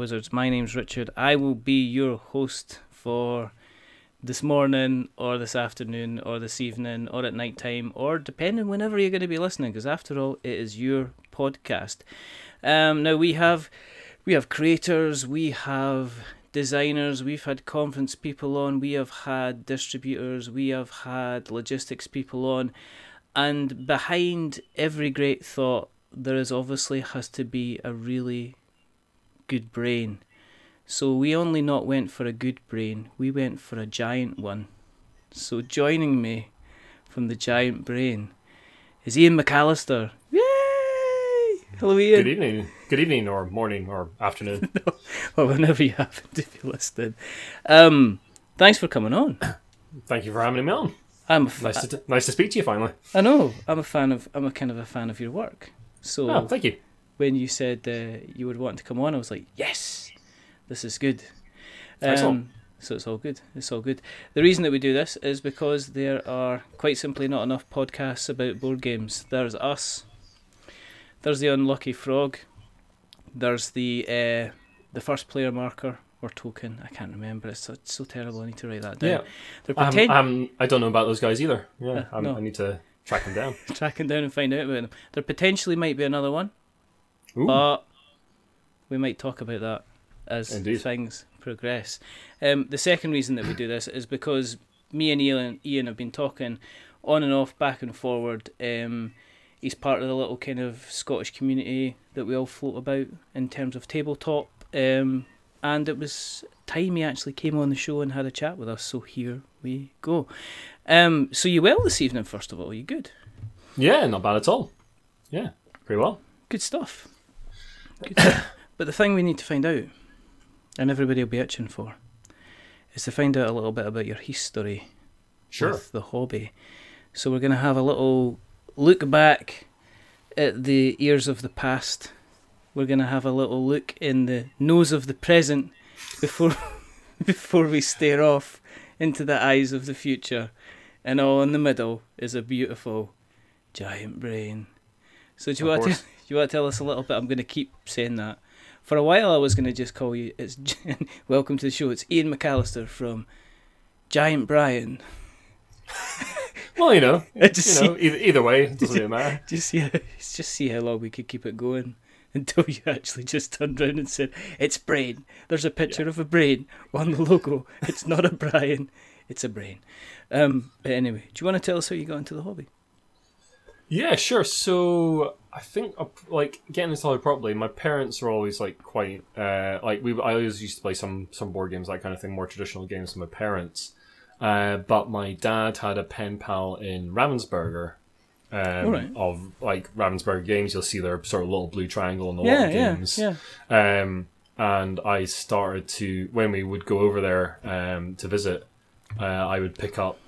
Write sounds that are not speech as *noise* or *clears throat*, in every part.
Wizards. My name's Richard. I will be your host for this morning, or this afternoon, or this evening, or at night time, or depending whenever you're going to be listening, because after all, it is your podcast. Um, now we have we have creators, we have designers, we've had conference people on, we have had distributors, we have had logistics people on, and behind every great thought, there is obviously has to be a really good brain. So we only not went for a good brain, we went for a giant one. So joining me from the giant brain is Ian McAllister. Yay! Hello, Ian. Good evening. Good evening, or morning, or afternoon. *laughs* well, whenever you happen to be listed. Um, thanks for coming on. *coughs* Thank you for having me on. I'm a f- Nice to nice to speak to you finally. I know. I'm a fan of. I'm a kind of a fan of your work. So Oh, thank you. When you said uh, you would want to come on, I was like, yes, this is good. Um, so it's all good. It's all good. The reason that we do this is because there are quite simply not enough podcasts about board games. There's us. There's the unlucky frog. There's the uh, the first player marker or token. I can't remember. It's so, it's so terrible. I need to write that down. Yeah, They're I, pretend- haven't- I don't know about those guys either. Yeah, Uh, I'm- no. I need to track them down. *laughs* tracking down and find out about them. There potentially might be another one. Ooh. but we might talk about that as Indeed. things progress. Um, the second reason that we do this is because me and Ian, Ian have been talking on and off, back and forward. Um, he's part of the little kind of Scottish community that we all float about in terms of tabletop. Um, and it was time he actually came on the show and had a chat with us. So here we go. Um, so you well this evening? First of all, you good? yeah, not bad at all. Yeah, pretty well. Good stuff. *coughs* But the thing we need to find out, and everybody will be itching for, is to find out a little bit about your history Sure. with the hobby. So we're going to have a little look back at the years of the past. We're going to have a little look in the nose of the present before *laughs* before we stare off into the eyes of the future. And all in the middle is a beautiful giant brain. So do you want to you want to tell us a little bit? I'm going to keep saying that. For a while, I was going to just call you. It's *laughs* welcome to the show. It's Ian McAllister from Giant Brian. *laughs* Well, you know, *laughs* I just you know, either, either way, it doesn't really matter. just see just see how long we could keep it going until you actually just turned around and said it's brain there's a picture of a brain on the logo it's not a brian it's a brain um but anyway do you want to tell us how you got into the hobby Yeah, sure. So I think uh, like getting this hobby properly. My parents are always like quite uh, like we. I always used to play some some board games, that kind of thing, more traditional games than my parents. Uh, but my dad had a pen pal in Ravensburger. Um, Alright. Of like Ravensburger games, you'll see their sort of little blue triangle in lot yeah of yeah games. yeah Um, and I started to when we would go over there um, to visit, uh, I would pick up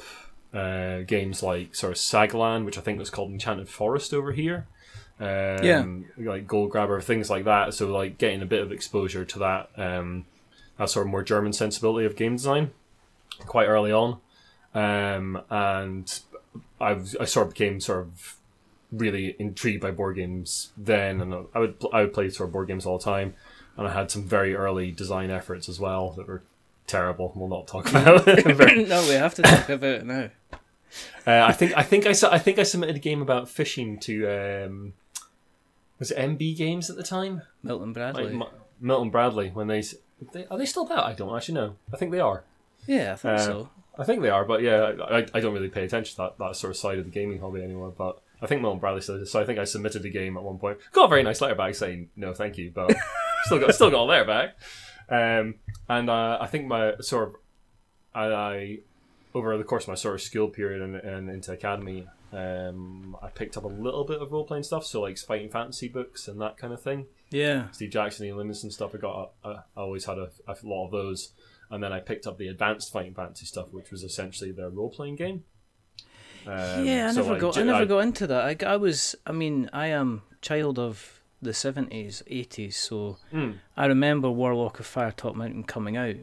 uh, games like sort of Sagaland, which I think was called Enchanted Forest over here. Um, Yeah. like Gold Grabber, things like that. So like getting a bit of exposure to that, um, that sort of more German sensibility of game design, quite early on, um, and I I sort of became sort of really intrigued by board games then, and I would I would play sort of board games all the time, and I had some very early design efforts as well that were terrible. We'll not talk about. *laughs* *laughs* Very- *laughs* no we have to talk about it now uh, I think I think I I think I submitted a game about fishing to um, was it MB Games at the time, milton bradley like M- Milton Bradley when they, they are they still about? I don't actually know. I think they are. yeah i think Uh, so I think they are, but yeah, I, I don't really pay attention to that, that sort of side of the gaming hobby anymore. But I think Milton Bradley still is. So I think I submitted a game at one point. Got a very nice letter back saying no, thank you, but *laughs* still got still got a letter back. Um, and uh, I think my sort of I, I over the course of my sort of school period and, and into academy, um, I picked up a little bit of role playing stuff, so like fighting fantasy books and that kind of thing. yeah Steve Jackson, Ian Livingstone stuff. I got, I, I always had a, a lot of those, and then I picked up the advanced fighting fantasy stuff, which was essentially their role playing game. Um, yeah, I so, never like, got. I never got into that. I, I was. I mean, I am child of the seventies, eighties, so Mm. I remember Warlock of Firetop Mountain coming out,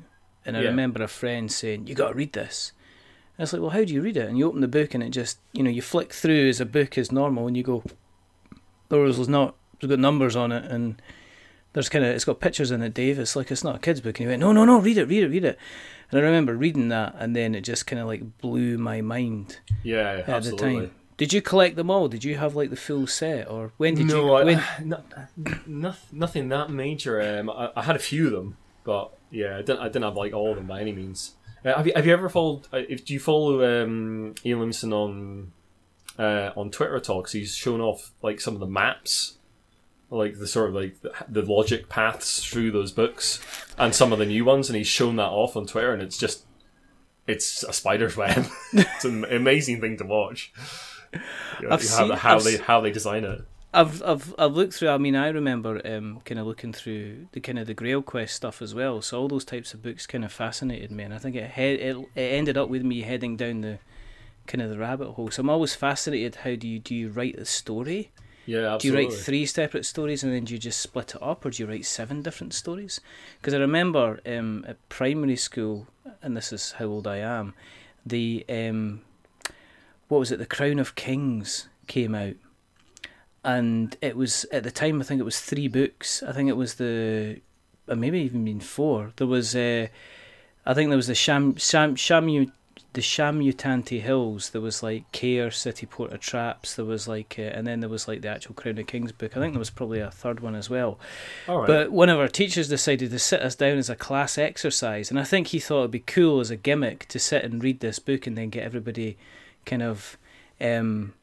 and I Yeah. remember a friend saying, "You got to read this." And it's like, well, how do you read it? And you open the book, and it just, you know, you flick through as a book is normal, and you go, "There was not, it's got numbers on it, and there's kind of it's got pictures in it, Dave. It's like it's not a kid's book, and he went, no, no, no, read it, read it, read it. And I remember reading that, and then it just kind of like blew my mind Yeah, at absolutely. the time. Did you collect them all? Did you have like the full set, or when did no, you? I, when, *sighs* no, no, nothing that major. Um, I, I had a few of them, but yeah, I didn't. I didn't have like all of them by any means. Uh, have you Have you ever followed? Uh, if do you follow um, Ian Livingstone on uh, on Twitter at all? Because he's shown off like some of the maps, like the sort of like the, the logic paths through those books, and some of the new ones, and he's shown that off on Twitter, and it's just it's a spider's *laughs* web. it's an amazing thing to watch. You know, I've how, seen- how I've they how they design it. I've I've I've looked through. I mean, I remember um, kind of looking through the kind of the Grail Quest stuff as well. So all those types of books kind of fascinated me, and I think it he- it, it ended up with me heading down the kind of the rabbit hole. So I'm always fascinated. How do you do you write a story? Yeah, absolutely. Do you write three separate stories and then do you just split it up, or do you write seven different stories? Because I remember um, at primary school, and this is how old I am, the um, what was it? The Crown of Kings came out, and it was at the time I think it was three books. I think it was the, maybe even been four. There was, uh, I think there was the Sham Sham Shamu. The Shamutanti Hills, there was like Kharé, City Port of Traps, there was like, uh, and then there was like the actual Crown of Kings book. I think there was probably a third one as well. All right. But one of our teachers decided to sit us down as a class exercise, and I think he thought it'd be cool as a gimmick to sit and read this book and then get everybody kind of um,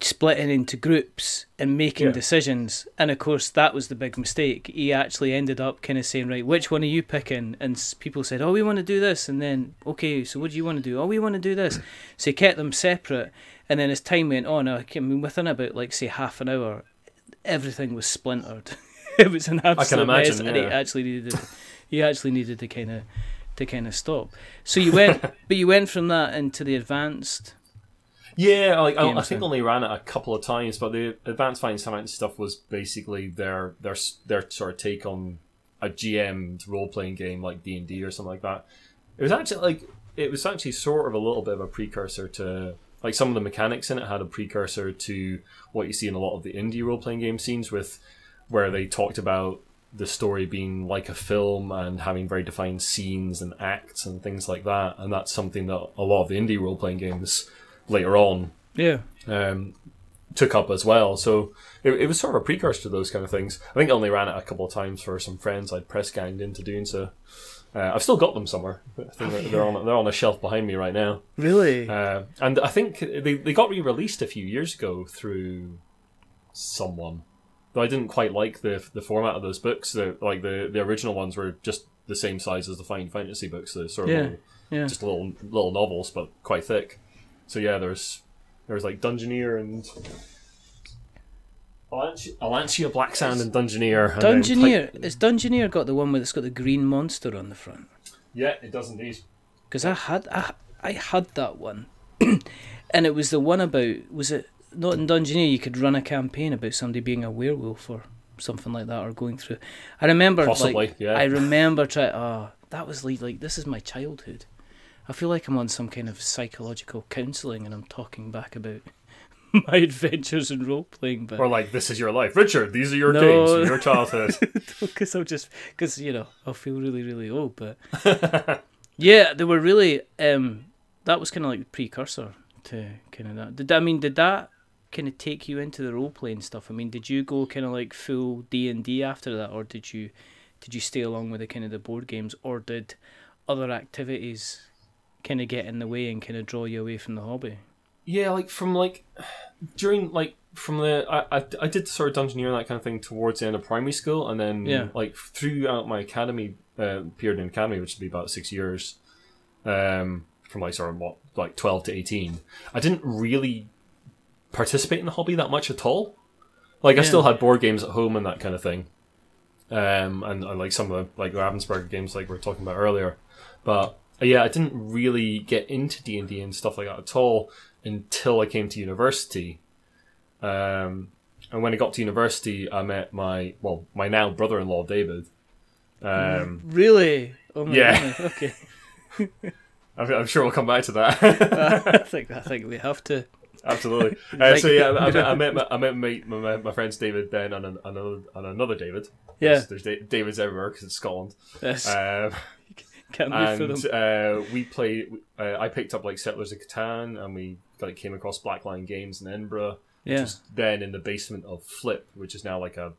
splitting into groups and making Yeah. decisions. And of course, that was the big mistake. He actually ended up kind of saying, "Right, which one are you picking?" And people said, "Oh, we want to do this," and then, "Okay, so what do you want to do?" "Oh, we want to do this." *clears throat* So he kept them separate, and then as time went on, I mean, within about like say half an hour, everything was splintered. *laughs* it was an absolute imagine, mess, and he yeah. actually needed to, he actually needed to kind of to kind of stop. So you went, *laughs* but you went from that into the advanced. Yeah, like I, I think only ran it a couple of times, but the Advanced Fighting Fantasy stuff was basically their their their sort of take on a GM'd role playing game like D and D or something like that. It was actually like it was actually sort of a little bit of a precursor to like some of the mechanics in it had a precursor to what you see in a lot of the indie role playing game scenes with where they talked about the story being like a film and having very defined scenes and acts and things like that. And that's something that a lot of the indie role playing games later on Yeah, um, took up as well. So it, it was sort of a precursor to those kind of things. I think I only ran it a couple of times for some friends I'd press ganged into doing so. Uh, I've still got them somewhere. Think they're, they're on they're on a shelf behind me right now. really. Uh, and I think they, they got re released a few years ago through someone. Though I didn't quite like the the format of those books. The, like the, the original ones were just the same size as the Fighting Fantasy books. They're sort of Yeah, little, yeah. just little little novels, but quite thick. So yeah, there's there's like Dungeoneer and Allansia, Allansia Black Sand and Dungeoneer. and Dungeoneer. Type- Is Dungeoneer got the one where it's got the green monster on the front? yeah, it does indeed. Because I had I, I had that one, *clears throat* and it was the one about was it not in Dungeoneer you could run a campaign about somebody being a werewolf or something like that or going through. I remember Possibly, like, yeah. I remember trying. Oh, that was like like this is my childhood. I feel like I'm on some kind of psychological counselling and I'm talking back about *laughs* my adventures in role playing, but Or like, this is your life, Richard. These are your No. games, your *laughs* childhood. *laughs* because I'll just because you know I'll feel really really old. But yeah, they were really um that was kind of like the precursor to kind of that. Did I mean did that kind of take you into the role playing stuff? I mean, did you go kind of like full D and D after that, or did you did you stay along with the kind of the board games, or did other activities kind of get in the way and kind of draw you away from the hobby? Yeah, like from like during like from the I, I, I did sort of dungeoneer and that kind of thing towards the end of primary school, and then Yeah. like throughout my academy uh, period in academy, which would be about six years, um, from like sort of what like twelve to eighteen, I didn't really participate in the hobby that much at all. Like I still had board games at home and that kind of thing, um, and, and like some of the like Ravensburger games like we were talking about earlier, but yeah, I didn't really get into D and D and stuff like that at all until I came to university. Um, and when I got to university, I met my well, my now brother-in-law David. Um, Really? Oh my Yeah. goodness. Okay. *laughs* I'm, I'm sure we'll come back to that. *laughs* I think I think we have to. Absolutely. *laughs* Uh, so yeah, I, met, I met my, I met my, my, my friends David then and an- another and another David. Yeah. There's, there's Davids everywhere because it's Scotland. Yes, Um, can't wait for and them. uh, we played. Uh, I picked up like Settlers of Catan, and we like came across Black Lion Games in Edinburgh, which Yeah. was then in the basement of Flip, which is now like a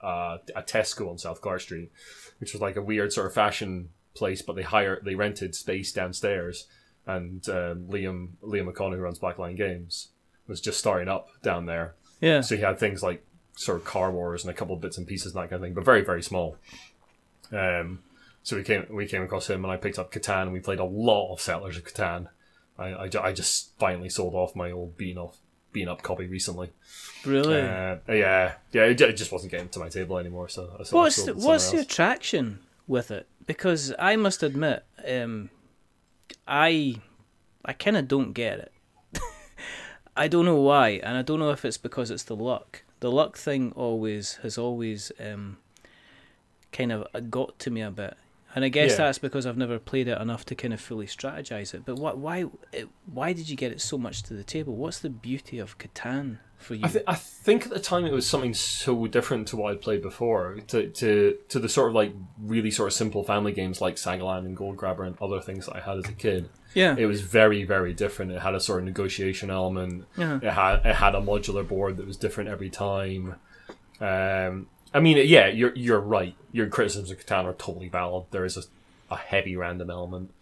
uh, a Tesco on South Clerk Street, which was like a weird sort of fashion place, but they hired they rented space downstairs, and um, Liam Liam McConnell, who runs Black Lion Games, was just starting up down there. Yeah, So he had things like sort of Car Wars and a couple of bits and pieces and that kind of thing, but very very small. Um, so we came we came across him and I picked up Catan and we played a lot of Settlers of Catan. I, I, I just finally sold off my old bean off bean up copy recently. really. Uh, yeah, yeah, it, it just wasn't getting to my table anymore. So I sold, what's sold the, what's the attraction with it? Because I must admit, um, I I kind of don't get it. *laughs* I don't know why, and I don't know if it's because it's the luck. The luck thing always has always um, kind of got to me a bit, and I guess Yeah. that's because I've never played it enough to kind of fully strategize it. But what, why, why did you get it so much to the table? What's the beauty of Catan for you? I, th- I think at the time it was something so different to what I'd played before, to, to to the sort of like really sort of simple family games like Sagaland and Gold Grabber and other things that I had as a kid. yeah, It was very very different. It had a sort of negotiation element. yeah, It had it had a modular board that was different every time. Um, I mean, yeah, you're you're right. Your criticisms of Catan are totally valid. There is a, a heavy random element.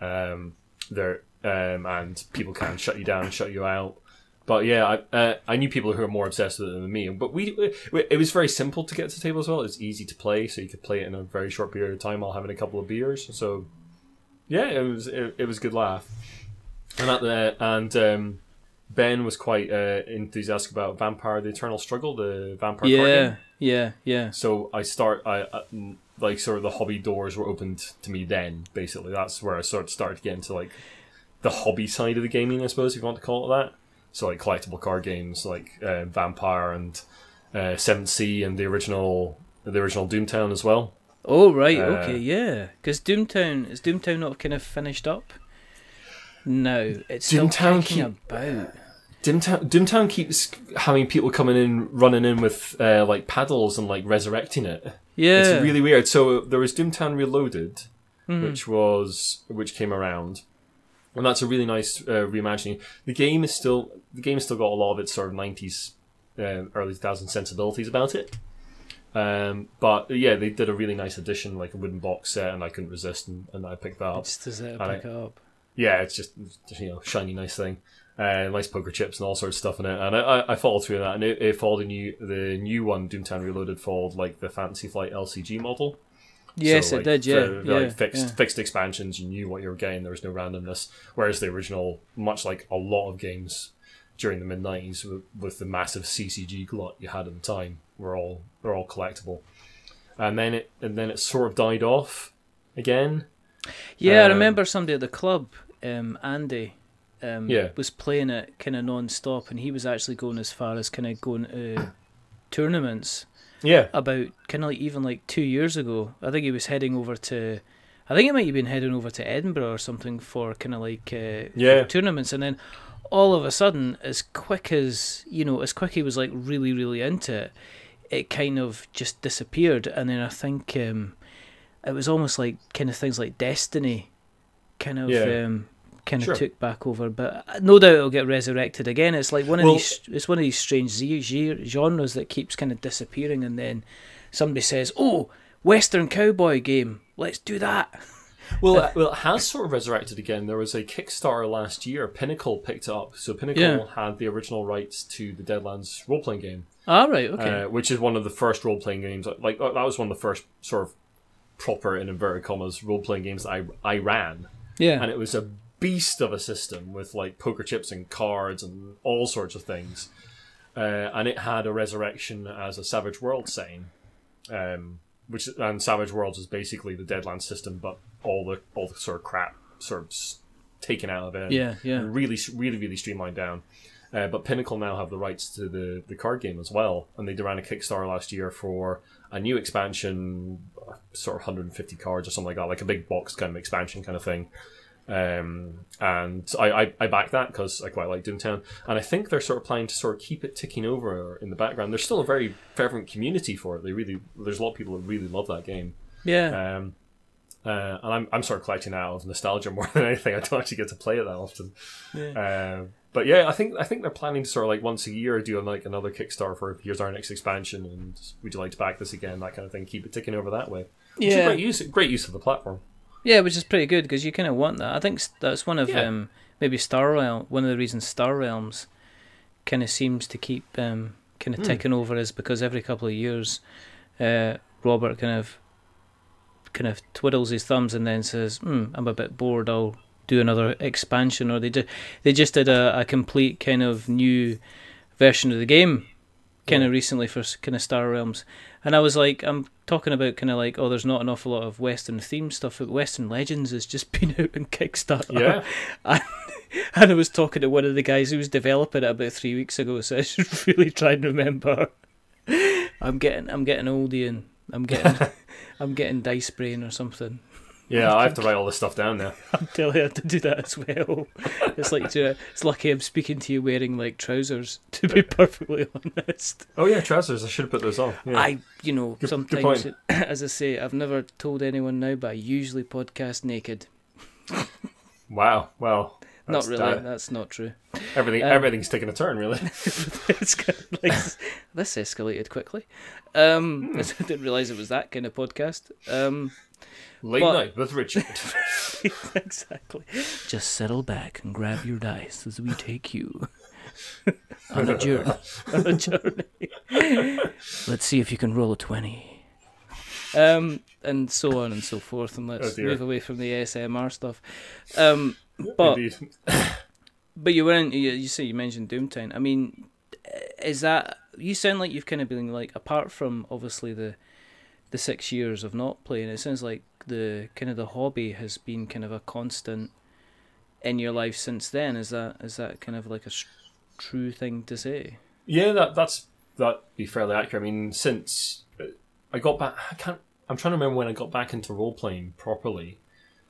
Um, there um, and people can shut you down and shut you out. But yeah, I uh, I knew people who were more obsessed with it than me. But we it was very simple to get to the table as well. It's easy to play, so you could play it in a very short period of time while having a couple of beers. So yeah, it was it, it was a good laugh. And at the and um, Ben was quite uh, enthusiastic about Vampire: The Eternal Struggle, the vampire yeah. Yeah, yeah. So I start, I, I like sort of the hobby doors were opened to me then. Basically, that's where I sort of started to get into like the hobby side of the gaming, I suppose, if you want to call it that. So like collectible card games like uh, Vampire and uh, Seventh Sea and the original, the original Doomtown as well. Oh right, Uh, okay, yeah. Because Doomtown is Doomtown not kind of finished up? No, it's still Doomtown kicking keep- about. Doomtown, Doomtown keeps having people coming in, running in with uh, like paddles and like resurrecting it. Yeah, It's really weird. So there was Doomtown Reloaded, Mhm. which was which came around, and that's a really nice uh, reimagining. The game is still the game's still got a lot of its sort of nineties, uh, early 2000s sensibilities about it. Um, but yeah, they did a really nice addition, like a wooden box set, and I couldn't resist, and, and I picked that up. Just as it I- up. Yeah, it's just you know shiny, nice thing. Uh, nice poker chips and all sorts of stuff in it, and I, I, I followed through that, and it, it followed a new the new one, Doomtown Reloaded, followed like the Fantasy Flight LCG model. Yes, So, it did. Yeah, for- yeah, like fixed yeah. fixed expansions. You knew what you were getting. There was no randomness. Whereas the original, much like a lot of games during the mid nineties, with, with the massive CCG glut you had at the time, were all were all collectible. And then it and then it sort of died off again. Yeah, I Um, remember somebody at the club, um, Andy, um, Yeah. was playing it kind of non-stop, and he was actually going as far as kind of going to tournaments Yeah, about kind of like even like two years ago. I think he was heading over to, I think he might have been heading over to Edinburgh or something for kind of like uh, Yeah. tournaments, and then all of a sudden, as quick as you know, as quick he was like really really into it, it kind of just disappeared, and then I think um, it was almost like kind of things like Destiny, kind of. Yeah. Um, Kind of Sure. took back over, but uh, no doubt it'll get resurrected again. It's like one of Well- these. It's one of these strange genres that keeps kind of disappearing, and then somebody says, "Oh, Western cowboy game, let's do that." *laughs* Well, it- well, it has sort of resurrected again. There was a Kickstarter last year. Pinnacle picked it up. So Pinnacle Yeah. had the original rights to the Deadlands role playing game, All right, okay, uh, which is one of the first role playing games. Like that was one of the first sort of proper in inverted commas role playing games that I I ran, yeah, and it was a beast of a system with like poker chips and cards and all sorts of things. Uh, and it had a resurrection as a Savage World setting, um, which and Savage Worlds is basically the Deadlands system, but all the all the sort of crap sort of taken out of it. yeah, yeah. and really, really, really streamlined down. Uh, but Pinnacle now have the rights to the, the card game as well, and they ran a Kickstarter last year for a new expansion, uh, sort of 150 cards or something like that, like a big box kind of expansion kind of thing. Um, and I, I, I back that because I quite like Doomtown, and I think they're sort of planning to sort of keep it ticking over in the background. There's still a very fervent community for it. They really, there's a lot of people that really love that game. Yeah. Um, uh, and I'm, I'm sort of collecting out of nostalgia *laughs* more than anything. I don't actually get to play it that often. yeah. Uh, but yeah, I think I think they're planning to sort of like once a year do like another Kickstarter for here's our next expansion and would you like to back this again that kind of thing. Keep it ticking over that way. Yeah. great use great use of the platform. Yeah, which is pretty good because you kind of want that. I think that's one of Yeah. um, maybe Star Realm. One of the reasons Star Realms kind of seems to keep um, kind of Hmm. ticking over is because every couple of years, uh, Robert kind of kind of twiddles his thumbs and then says, hmm, "I'm a bit bored. I'll do another expansion." Or they did they just did a, a complete kind of new version of the game kind of recently for kind of Star Realms, and I was like, I'm talking about kind of like, oh, there's not an awful lot of Western themed stuff. But Western Legends has just *laughs* been out on Kickstarter. Yeah. *laughs* and I was talking to one of the guys who was developing it about three weeks ago, so I should *laughs* really try and remember. I'm getting, I'm getting old, Ian. I'm getting, I'm getting dice brain or something. Yeah, I have to write all this stuff down now. *laughs* I'm telling you to do that as well. *laughs* It's like, to, it's lucky I'm speaking to you wearing like trousers. To be perfectly *laughs* honest. Oh yeah, trousers. I should have put those on. Yeah. I, you know, good sometimes, point. *clears throat* as I say, I've never told anyone now, but I usually podcast naked. wow. Well, not really. that- that's not true. everything Um, everything's taking a turn, really. it's kind of like this escalated quickly. Um, I didn't realize it was that kind of podcast. Um, Late But- night with Richard. *laughs* *laughs* exactly. Just settle back and grab your dice as we take you *laughs* on a journey. On a journey. Let's see if you can roll a twenty. Um, and so on and so forth, and let's Oh, move away from the ASMR stuff. Um, but But you went. You, you say you mentioned Doomtown. I mean, is that you sound like you've kind of been like apart from obviously the the six years of not playing. It sounds like the kind of the hobby has been kind of a constant in your life since then. Is that is that kind of like a true thing to say? Yeah, that that's that be fairly accurate. I mean, since uh, I got back, I can't. I'm trying to remember when I got back into role playing properly,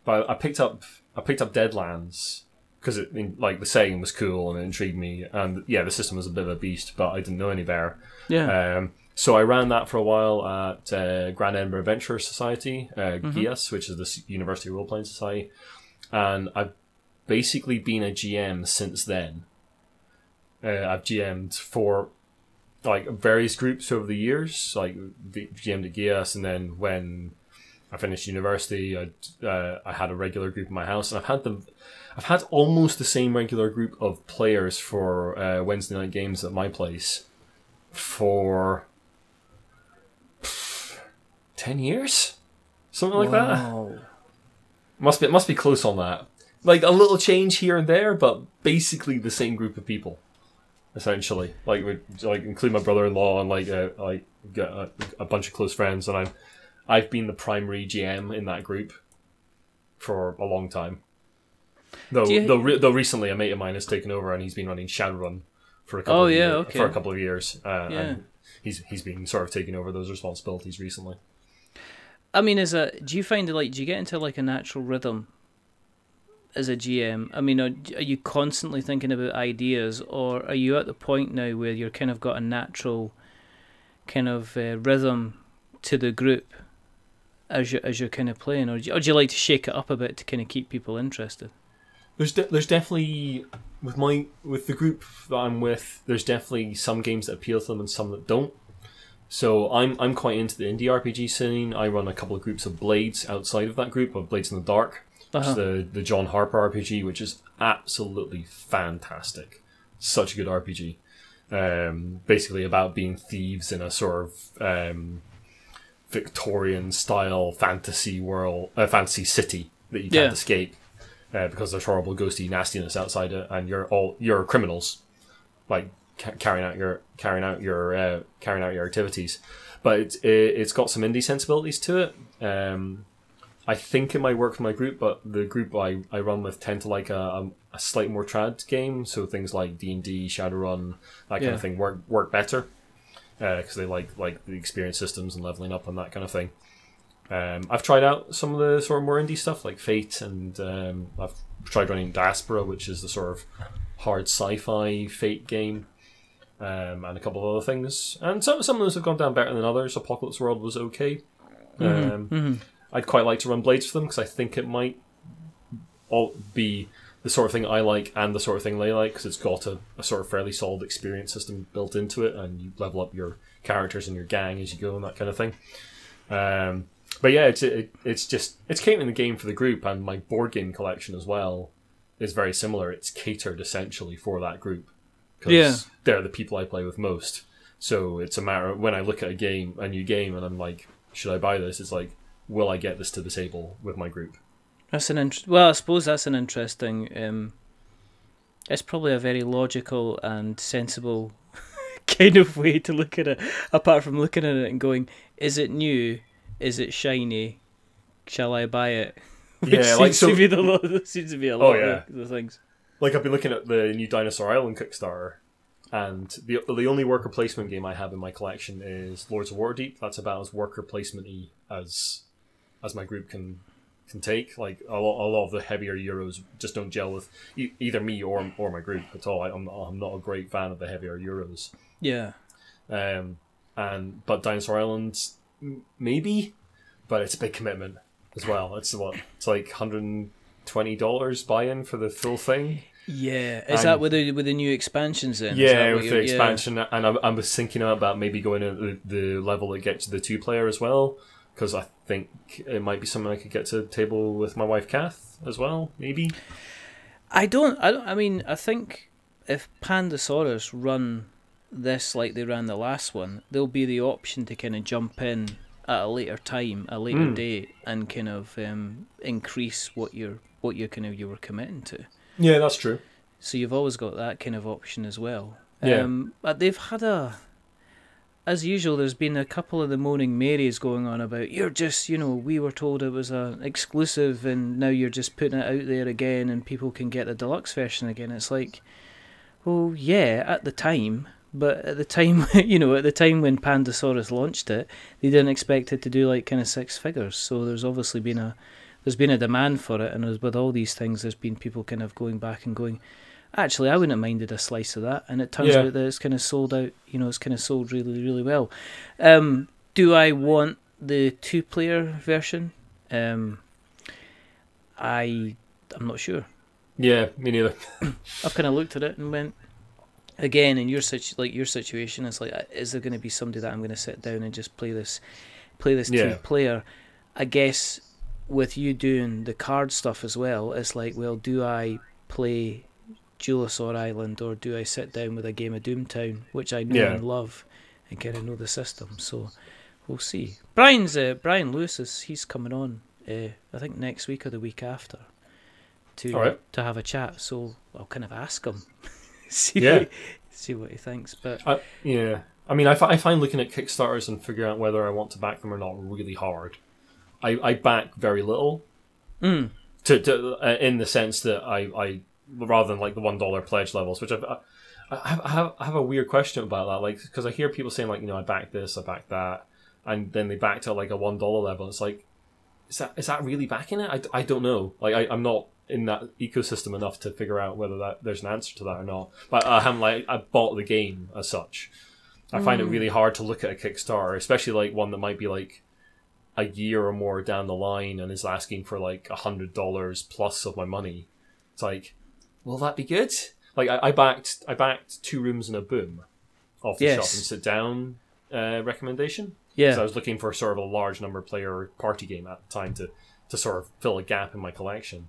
but I picked up I picked up Deadlands because it like the saying was cool and it intrigued me, and yeah, the system was a bit of a beast, but I didn't know any better. Yeah. Um, so I ran that for a while at uh, Grand Edinburgh Adventure Society, uh, GIAS, which is the University Role Playing Society, and I've basically been a GM since then. Uh, I've GM'd for like various groups over the years, like the- GM'd at GIAS, and then when I finished university, I uh, I had a regular group in my house, and I've had them. I've had almost the same regular group of players for uh, Wednesday night games at my place for ten years, something like that. *laughs* Must be it must be close on that. Like a little change here and there, but basically the same group of people, essentially. Like we like include my brother-in-law and like uh, like a, a bunch of close friends, and I'm I've been the primary GM in that group for a long time. Though you- though, re- though recently a mate of mine has taken over and he's been running Shadowrun for a couple Oh, of yeah, years, okay. for a couple of years, uh, Yeah. and he's he's been sort of taking over those responsibilities recently. I mean, as a do you find it like do you get into like a natural rhythm as a GM? I mean, are, are you constantly thinking about ideas, or are you at the point now where you're kind of got a natural kind of uh, rhythm to the group as you as you're kind of playing, or do, you, or do you like to shake it up a bit to kind of keep people interested? There's de- there's definitely with my with the group that I'm with. There's definitely some games that appeal to them and some that don't. So I'm I'm quite into the indie RPG scene. I run a couple of groups of Blades outside of that group of Blades in the Dark, which Uh-huh. the the John Harper RPG, which is absolutely fantastic. Such a good RPG. Um, basically about being thieves in a sort of um, Victorian style fantasy world, uh, fantasy city that you can't Yeah. escape uh, because there's horrible ghosty nastiness outside it, and you're all you're criminals, like ca- carrying out your carrying out your uh, carrying out your activities. But it's it, it's got some indie sensibilities to it. Um, I think it might work for my group, but the group I, I run with tend to like a, a, slightly more trad game, so things like D and D, Shadowrun, that kind Yeah. of thing work work better because they like like the experience systems and leveling up and that kind of thing. Um, I've tried out some of the sort of more indie stuff like Fate, and um, I've tried running Diaspora, which is the sort of hard sci-fi Fate game, um, and a couple of other things. And some some of those have gone down better than others. Apocalypse World was okay. Um, Mm-hmm. I'd quite like to run Blades for them because I think it might all be the sort of thing I like and the sort of thing they like because it's got a, a sort of fairly solid experience system built into it, and you level up your characters and your gang as you go and that kind of thing. Um, but yeah, it's it, it's just it's came in the game for the group, and my board game collection as well is very similar. It's catered essentially for that group because Yeah. they're the people I play with most. So it's a matter of when I look at a game, a new game, and I'm like, should I buy this? It's like, will I get this to the table with my group? That's an int- well, I suppose that's an interesting. Um, it's probably a very logical and sensible *laughs* kind of way to look at it. Apart from looking at it and going, "Is it new? Is it shiny? Shall I buy it?" *laughs* Which Yeah, seems like, so- to be the lo- *laughs* seems to be a Oh, lot yeah. of the things. Like I've been looking at the new Dinosaur Island Kickstarter, and the the only worker placement game I have in my collection is Lords of Waterdeep. That's about as worker placement-y as as my group can can take. Like a lot, a lot of the heavier euros just don't gel with e- either me or or my group at all. I, I'm not, I'm not a great fan of the heavier euros. Yeah, Um, and but Dinosaur Island, m- maybe, but it's a big commitment as well. It's what it's like hundred twenty dollars buy-in for the full thing. Yeah. Is And- that with the with the new expansions then? Yeah, with the you're- yeah. expansion, and I, I was thinking about maybe going to the, the level that gets the two player as well, because I think it might be something I could get to the table with my wife Kath as well. Maybe. I don't. I don't. I mean, I think if Pandasaurus run this like they ran the last one, there'll be the option to kind of jump in at a later time, a later Hmm. date, and kind of um, increase what you're what you're kind of you were committing to. Yeah, that's true. So you've always got that kind of option as well. Yeah. Um, but they've had a, as usual, there's been a couple of the moaning Marys going on about you're just, you know, we were told it was a exclusive, and now you're just putting it out there again, and people can get the deluxe version again. It's like, well, yeah, at the time. But at the time, *laughs* you know, at the time when Pandasaurus launched it, they didn't expect it to do like kind of six figures. So there's obviously been a, there's been a demand for it, and as with all these things, there's been people kind of going back and going, actually, I wouldn't have minded a slice of that, and it turns Yeah. out that it's kind of sold out. You know, it's kind of sold really, really well. Um, do I want the two-player version? Um, I, I'm not sure. Yeah, me neither. *coughs* I've kind of looked at it and went, again, in your situ- like your situation, it's like, uh, is there going to be somebody that I'm going to sit down and just play this, play this Yeah. two player? I guess with you doing the card stuff as well, it's like, well, do I play Dinosaur Island or do I sit down with a game of Doomtown, which I know Yeah. and love, and kind of know the system? So we'll see. Brian's uh, Brian Lewis is he's coming on. Uh, I think next week or the week after. To right. to have a chat, so I'll kind of ask him, *laughs* see Yeah. what, see what he thinks. But I, yeah, I mean, I, I find looking at Kickstarters and figuring out whether I want to back them or not really hard. I, I back very little mm, to, to uh, in the sense that I, I rather than like the one dollar pledge levels, which I've, I, I, have, I have a weird question about that, like because I hear people saying like you know I backed this, I backed that, and then they backed at like a one dollar level. It's like is that is that really backing it? I, I don't know. Like I, I'm not in that ecosystem enough to figure out whether that there's an answer to that or not. But I haven't like I bought the game as such. I find it really hard to look at a Kickstarter, especially like one that might be like a year or more down the line and is asking for like a hundred dollars plus of my money. It's like, will that be good? Like I, I backed I backed two rooms and a boom off the Yes. shop and sit down uh, recommendation. yeah, So I was looking for sort of a large number player party game at the time to, to sort of fill a gap in my collection.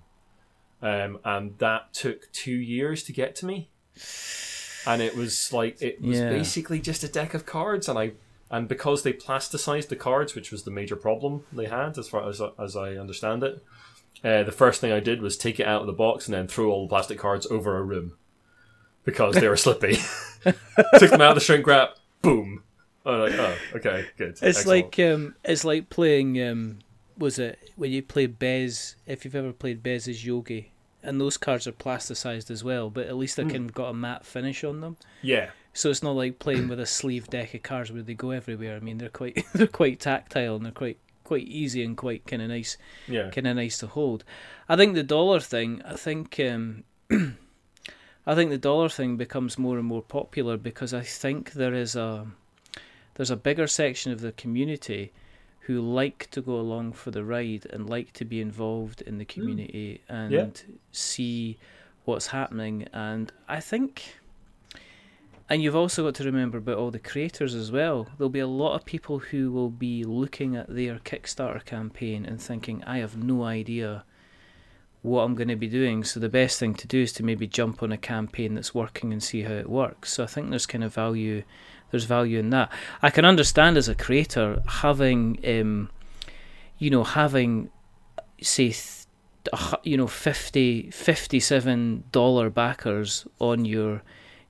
Um, and that took two years to get to me. And it was like it was Yeah. basically just a deck of cards, and I and because they plasticized the cards, which was the major problem they had, as far as as I understand it, uh, the first thing I did was take it out of the box and then throw all the plastic cards over a room because they were *laughs* slippy. *laughs* Took them out of the shrink wrap, boom. Like, oh, okay, good. it's excellent. like um, it's like playing um, was it when you play Bez? If you've ever played Bez's Yogi, and those cards are plasticized as well, but at least they can got a matte finish on them. yeah, So it's not like playing with a sleeve deck of cards where they go everywhere. I mean, they're quite *laughs* they're quite tactile and they're quite quite easy and quite kind of nice, Yeah. kind of nice to hold. I think the dollar thing. I think. Um, *clears throat* I think the dollar thing becomes more and more popular because I think there is a there's a bigger section of the community who like to go along for the ride and like to be involved in the community and see what's happening and I think and you've also got to remember about all the creators as well. There'll be a lot of people who will be looking at their Kickstarter campaign and thinking, I have no idea what I'm going to be doing. So the best thing to do is to maybe jump on a campaign that's working and see how it works. So I think there's kind of value. There's value in that. I can understand as a creator having, um, you know, having, say, th- you know, 50 57 dollar backers on your,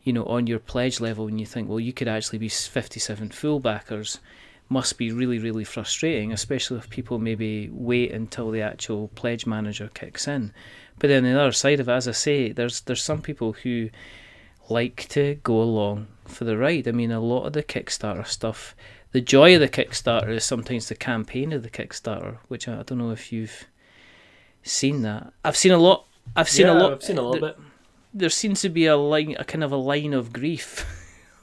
you know, on your pledge level, and you think, well, you could actually be fifty seven full backers must be really, really frustrating, especially if people maybe wait until the actual pledge manager kicks in. But then the other side of it, as I say, there's there's some people who like to go along for the ride. I mean, a lot of the Kickstarter stuff, the joy of the Kickstarter is sometimes the campaign of the Kickstarter, which I, I don't know if you've seen that. I've seen a lot. I've seen yeah, a lot. I've seen a little bit. There seems to be a line, a kind of a line of grief,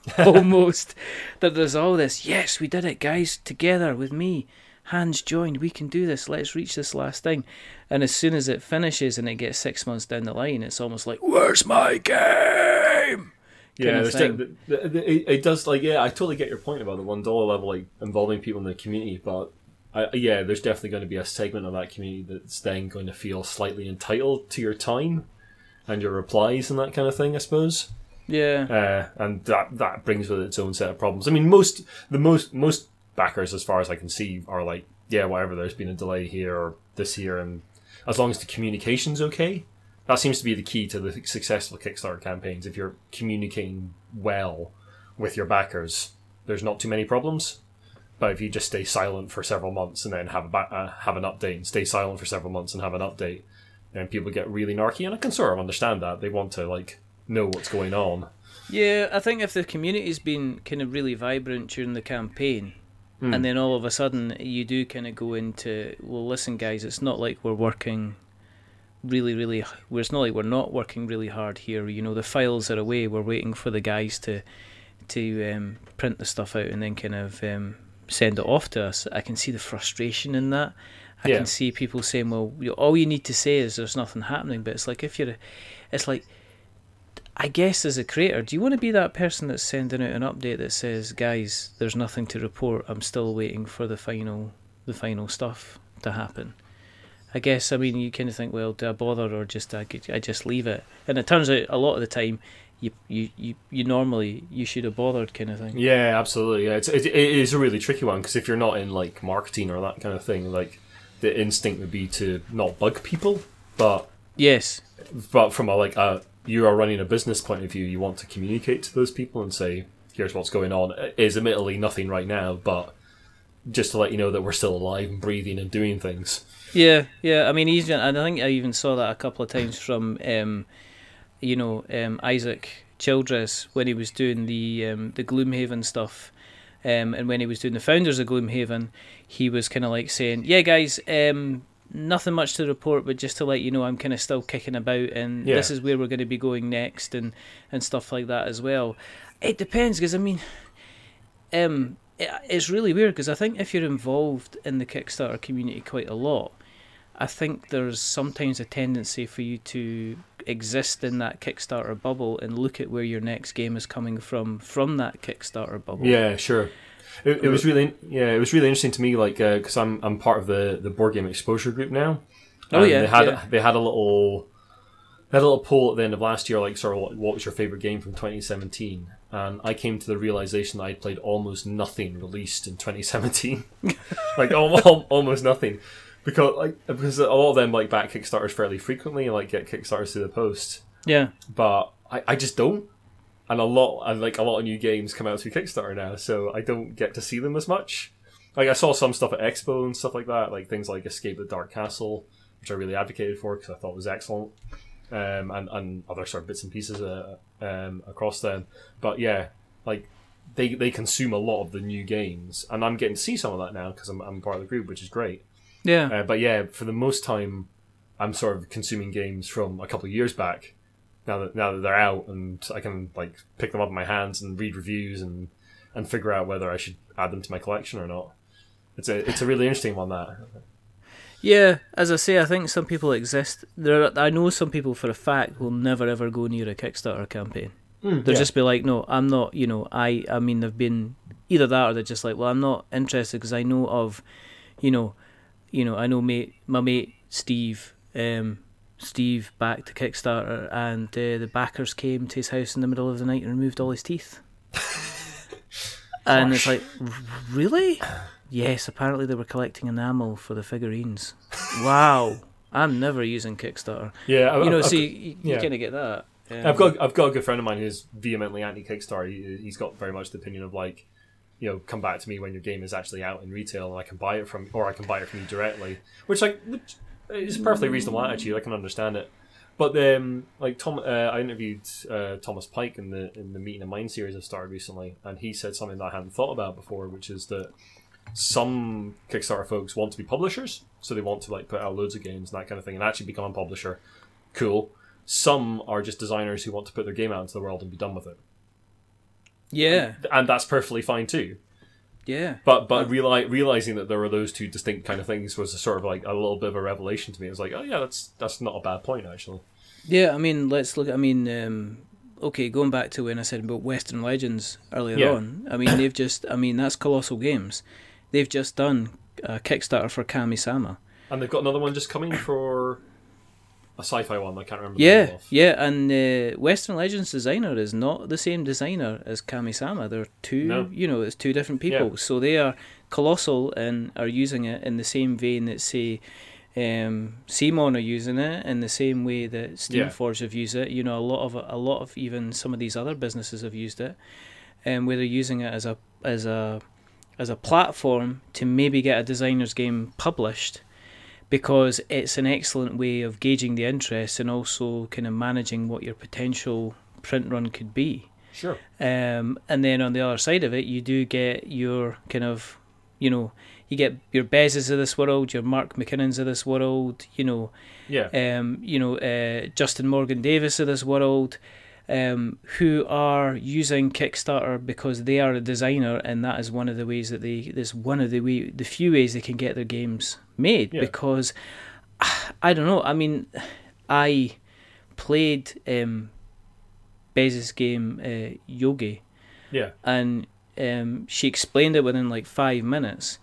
*laughs* *laughs* almost. that there's all this. Yes, we did it, guys, together with me, hands joined. We can do this. Let's reach this last thing. And as soon as it finishes and it gets six months down the line, it's almost like, "Where's my game?" Yeah, the- the- the- it, it does like yeah, I totally get your point about the one dollar level, like involving people in the community, but I, yeah, there's definitely going to be a segment of that community that's then going to feel slightly entitled to your time and your replies and that kind of thing. I suppose. Yeah, uh, and that that brings with it its own set of problems. I mean, most the most most backers, as far as I can see, are like, yeah, whatever. There's been a delay here or this here, and as long as the communication's okay, that seems to be the key to the successful Kickstarter campaigns. If you're communicating well with your backers, there's not too many problems. But if you just stay silent for several months and then have a ba- uh, have an update, and stay silent for several months and have an update, then people get really narky. And I can sort of understand that they want to like know what's going on. yeah. I think if the community's been kind of really vibrant during the campaign, Hmm. and then all of a sudden you do kind of go into, well, listen, guys, it's not like we're working really, really. Well, it's not like we're not working really hard here. You know, the files are away. We're waiting for the guys to to um, print the stuff out and then kind of um, send it off to us. I can see the frustration in that. I Yeah. can see people saying, "Well, you all you need to say is there's nothing happening." But it's like if you're, it's like, I guess as a creator, do you want to be that person that's sending out an update that says, "Guys, there's nothing to report. I'm still waiting for the final, the final stuff to happen." I guess I mean you kind of think, well, do I bother or just I, could- I just leave it? And it turns out a lot of the time, you you you, you normally you should have bothered kind of thing. Yeah, absolutely. Yeah, it's, it, it is a really tricky one because if you're not in like marketing or that kind of thing, like the instinct would be to not bug people, but Yes, but from a like a you are running a business point of view, you want to communicate to those people and say, here's what's going on. It is admittedly nothing right now, but just to let you know that we're still alive and breathing and doing things. Yeah, yeah. I mean, even and I think I even saw that a couple of times from, um, you know, um, Isaac Childress when he was doing the um, the Gloomhaven stuff, um, and when he was doing the founders of Gloomhaven, he was kind of like saying, "Yeah, guys, um, nothing much to report, but just to let you know, I'm kind of still kicking about, and Yeah. this is where we're going to be going next, and and stuff like that as well." It depends, because I mean, um, it, it's really weird because I think if you're involved in the Kickstarter community quite a lot, I think there's sometimes a tendency for you to exist in that Kickstarter bubble and look at where your next game is coming from from that Kickstarter bubble. Yeah, sure. It, it was really yeah, it was really interesting to me, like uh, because I'm I'm part of the the board game exposure group now. Oh, yeah, they had yeah. they had a little they had a little poll at the end of last year, like sort of what, what was your favorite game from 2017, and I came to the realization that I'd played almost nothing released in 2017, *laughs* like al- al- almost nothing, because like because a lot of them like back Kickstarters fairly frequently and like get Kickstarters through the post, Yeah. but I, I just don't. And a lot and like a lot of new games come out through Kickstarter now, so I don't get to see them as much. Like I saw some stuff at Expo and stuff like that, like things like Escape the Dark Castle, which I really advocated for because I thought was excellent, um, and and other sort of bits and pieces uh, um, across them. But yeah, like they they consume a lot of the new games, and I'm getting to see some of that now because I'm I'm part of the group, which is great. Yeah. Uh, but yeah, for the most time, I'm sort of consuming games from a couple of years back. Now that now that they're out, and I can like pick them up in my hands and read reviews and and figure out whether I should add them to my collection or not. It's a it's a really interesting one that. Yeah, as I say, I think some people exist. There, I know some people for a fact will never ever go near a Kickstarter campaign. They'll yeah. just be like, no, I'm not. You know, I, I mean, they've been either that or they're just like, well, I'm not interested because I know of, you know, you know, I know mate, my mate Steve, um, Steve backed to Kickstarter, and uh, the backers came to his house in the middle of the night and removed all his teeth. and it's like, really? Yes, apparently they were collecting enamel for the figurines. Wow, I'm never using Kickstarter. yeah, I, You know, I've, see, you, you yeah. kind of get that. Um, I've got I've got a good friend of mine who's vehemently anti Kickstarter. He, he's got very much the opinion of like, you know, come back to me when your game is actually out in retail and I can buy it from, or I can buy it from you directly. Which like, which is a perfectly reasonable attitude. I can understand it. But um, like Tom, uh, I interviewed uh, Thomas Pike in the in the Meeting of Mind series I started recently, and he said something that I hadn't thought about before, which is that some Kickstarter folks want to be publishers, so they want to like put out loads of games and that kind of thing, and actually become a publisher. Cool. Some are just designers who want to put their game out into the world and be done with it, yeah, and that's perfectly fine too. yeah. But but reali- realizing that there were those two distinct kind of things was a sort of like a little bit of a revelation to me. It was like, oh yeah, that's that's not a bad point actually. Yeah, I mean, let's look. I mean, um, okay, going back to when I said about Western Legends earlier Yeah. on. I mean, they've just. I mean, that's Kolossal Games. They've just done a Kickstarter for Kami-sama. And they've got another one just coming for a sci-fi one. I can't remember. the Yeah, yeah, and uh, Western Legends designer is not the same designer as Kami-sama. They're two. No. You know, it's two different people. Yeah. So they are Kolossal and are using it in the same vein that say. Um, Simon are using it in the same way that Steamforged have used it. You know, a lot of a lot of even some of these other businesses have used it, and where they're using it as a as a as a platform to maybe get a designer's game published, because it's an excellent way of gauging the interest and also kind of managing what your potential print run could be. Sure. Um, and then on the other side of it, you do get your kind of, you know, you get your Bezes of this world, your Mark McKinnons of this world, you know, Yeah. um, you know, uh, Justin Morgan Davis of this world, um, who are using Kickstarter because they are a designer, and that is one of the ways that they. This one of the way, the few ways they can get their games made. Yeah. Because *sighs* I don't know. I mean, I played um, Bez's game uh, Yogi yeah. and um, she explained it within like five minutes.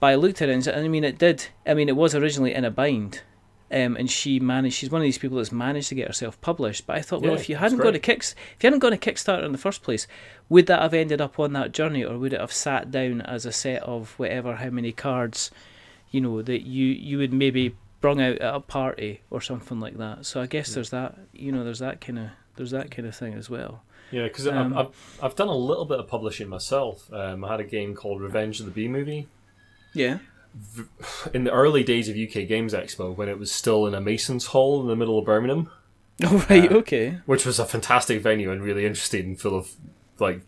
But I looked at it and I mean, it did. I mean, it was originally in a bind, um, and she managed. She's one of these people that's managed to get herself published. But I thought, well, Yeah, if you hadn't gone to kicks, if you hadn't gone to Kickstarter in the first place, would that have ended up on that journey, or would it have sat down as a set of whatever how many cards, you know, that you you would maybe brung out at a party or something like that? So I guess there's that. You know, there's that kind of there's that kind of thing as well. Yeah, because Um, I've, I've I've done a little bit of publishing myself. Um, I had a game called Revenge of the Bee Movie Yeah. In the early days of UK Games Expo when it was still in a Mason's Hall in the middle of Birmingham, *laughs* Oh right. Uh, okay. which was a fantastic venue and really interesting, and full of like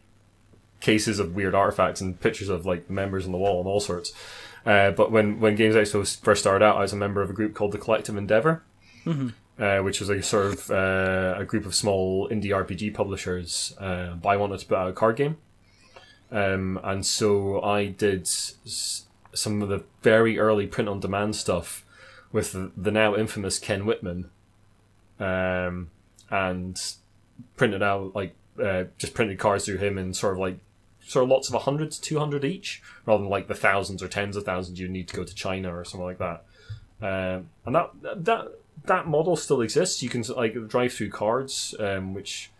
cases of weird artifacts and pictures of like members on the wall and all sorts. Uh, but when when Games Expo first started out, I was a member of a group called the Collective Endeavor. uh, which was a sort of uh, a group of small indie RPG publishers. Uh, but I wanted to put out a card game, um, and so I did s- some of the very early print on demand stuff with the, the now infamous Ken Whitman, um, and printed out like uh, just printed cards through him in sort of like sort of lots of 100 to 200 each rather than like the thousands or tens of thousands you need to go to china or something like that. Um, and that that that model still exists. You can like DriveThruCards um, which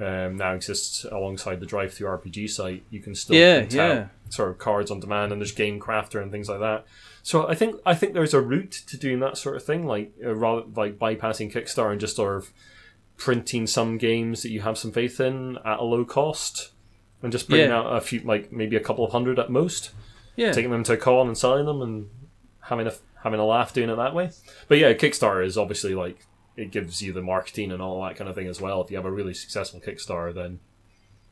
um, now exists alongside the DriveThruRPG site you can still Yeah, print yeah. out sort of cards on demand and there's game crafter and things like that so i think i think there's a route to doing that sort of thing like uh, rather like bypassing kickstarter and just sort of printing some games that you have some faith in at a low cost and just bringing Yeah. out a few like maybe a couple of hundred at most Yeah. taking them to a con and selling them and having a having a laugh doing it that way but yeah kickstarter is obviously like it gives you the marketing and all that kind of thing as well if you have a really successful kickstarter then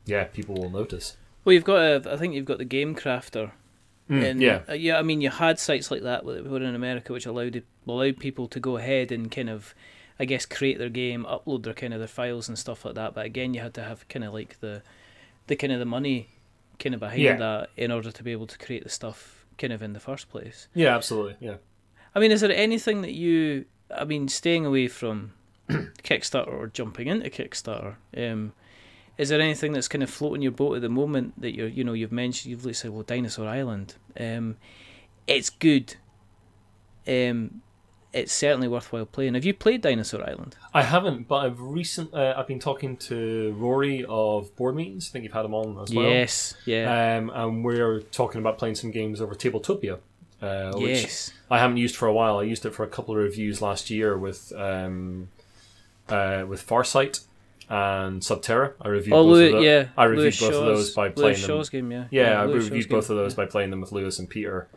yeah people will notice Well, you've got. A, I think you've got the Game Crafter. Mm, and, yeah, uh, yeah. I mean, you had sites like that that were in America, which allowed allowed people to go ahead and kind of, I guess, create their game, upload their kind of their files and stuff like that. But again, you had to have kind of like the, the kind of the money, kind of behind Yeah. that in order to be able to create the stuff, kind of in the first place. yeah, absolutely, yeah. I mean, is there anything that you? I mean, staying away from *clears throat* Kickstarter or jumping into Kickstarter. Um, is there anything that's kind of floating your boat at the moment that you're, you know, you've mentioned? You've said, well, Dinosaur Island. Um, it's good. Um, it's certainly worthwhile playing. Have you played Dinosaur Island? I haven't, but I've recent. Uh, I've been talking to Rory of Board Meetings. I think you've had him on as well. Yes. Yeah. Um, and we're talking about playing some games over Tabletopia, uh, which yes. I haven't used for a while. I used it for a couple of reviews last year with um, uh, with Farsight and Subterra. I reviewed Oh, both Lewis, of those. yeah. I reviewed Lewis both of those by Lewis playing them. Shaw's game, yeah. Yeah, I Lewis reviewed Shaw's both game. of those by playing them with Lewis and Peter,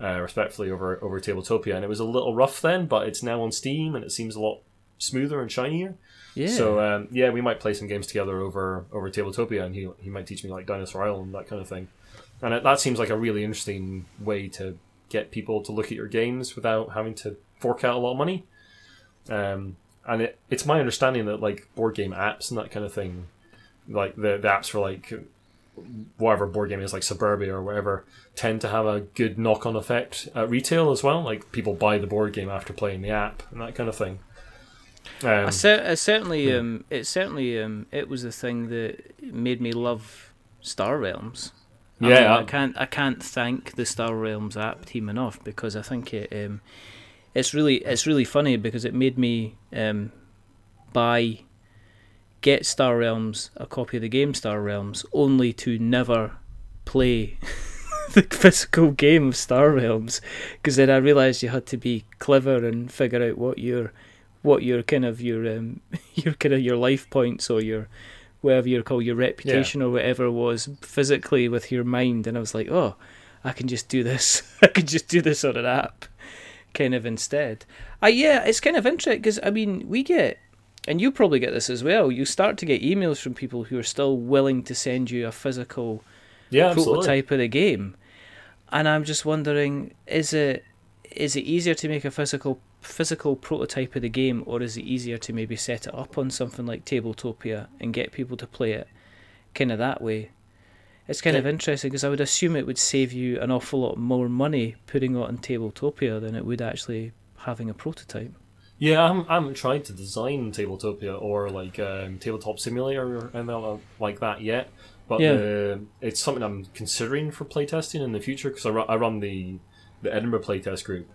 uh, respectfully over over Tabletopia, and it was a little rough then, but it's now on Steam and it seems a lot smoother and shinier. Yeah. So um, yeah, we might play some games together over over Tabletopia, and he he might teach me like Dinosaur Island that kind of thing. And it, that seems like a really interesting way to get people to look at your games without having to fork out a lot of money. Um, and it, it's my understanding that like board game apps and that kind of thing, like the, the apps for like whatever board game is like Suburbia or whatever, tend to have a good knock on effect at retail as well. Like people buy the board game after playing the app and that kind of thing. Um, I, cer- I certainly, yeah. um, it certainly, um, it was the thing that made me love Star Realms. I Yeah, mean, I can't, I can't thank the Star Realms app team enough because I think it, um, it's really, it's really funny because it made me um, buy, get Star Realms a copy of the game Star Realms only to never play *laughs* the physical game of Star Realms. Because then I realised you had to be clever and figure out what your what your kind of your um *laughs* your kind of your life points or your whatever you call your reputation or whatever was physically with your mind and I was like oh I can just do this *laughs* I can just do this on an app kind of instead I yeah it's kind of interesting because I mean we get and you probably get this as well you start to get emails from people who are still willing to send you a physical yeah, absolutely. prototype of the game. And I'm just wondering, is it is it easier to make a physical physical prototype of the game, or is it easier to maybe set it up on something like Tabletopia and get people to play it, kind of that way? It's kind of interesting because I would assume it would save you an awful lot more money putting it on Tabletopia than it would actually having a prototype. Yeah, I haven't, I haven't tried to design Tabletopia or like um, Tabletop Simulator or anything like that yet. But Yeah. uh, it's something I'm considering for playtesting in the future because I, ru- I run the the Edinburgh playtest group,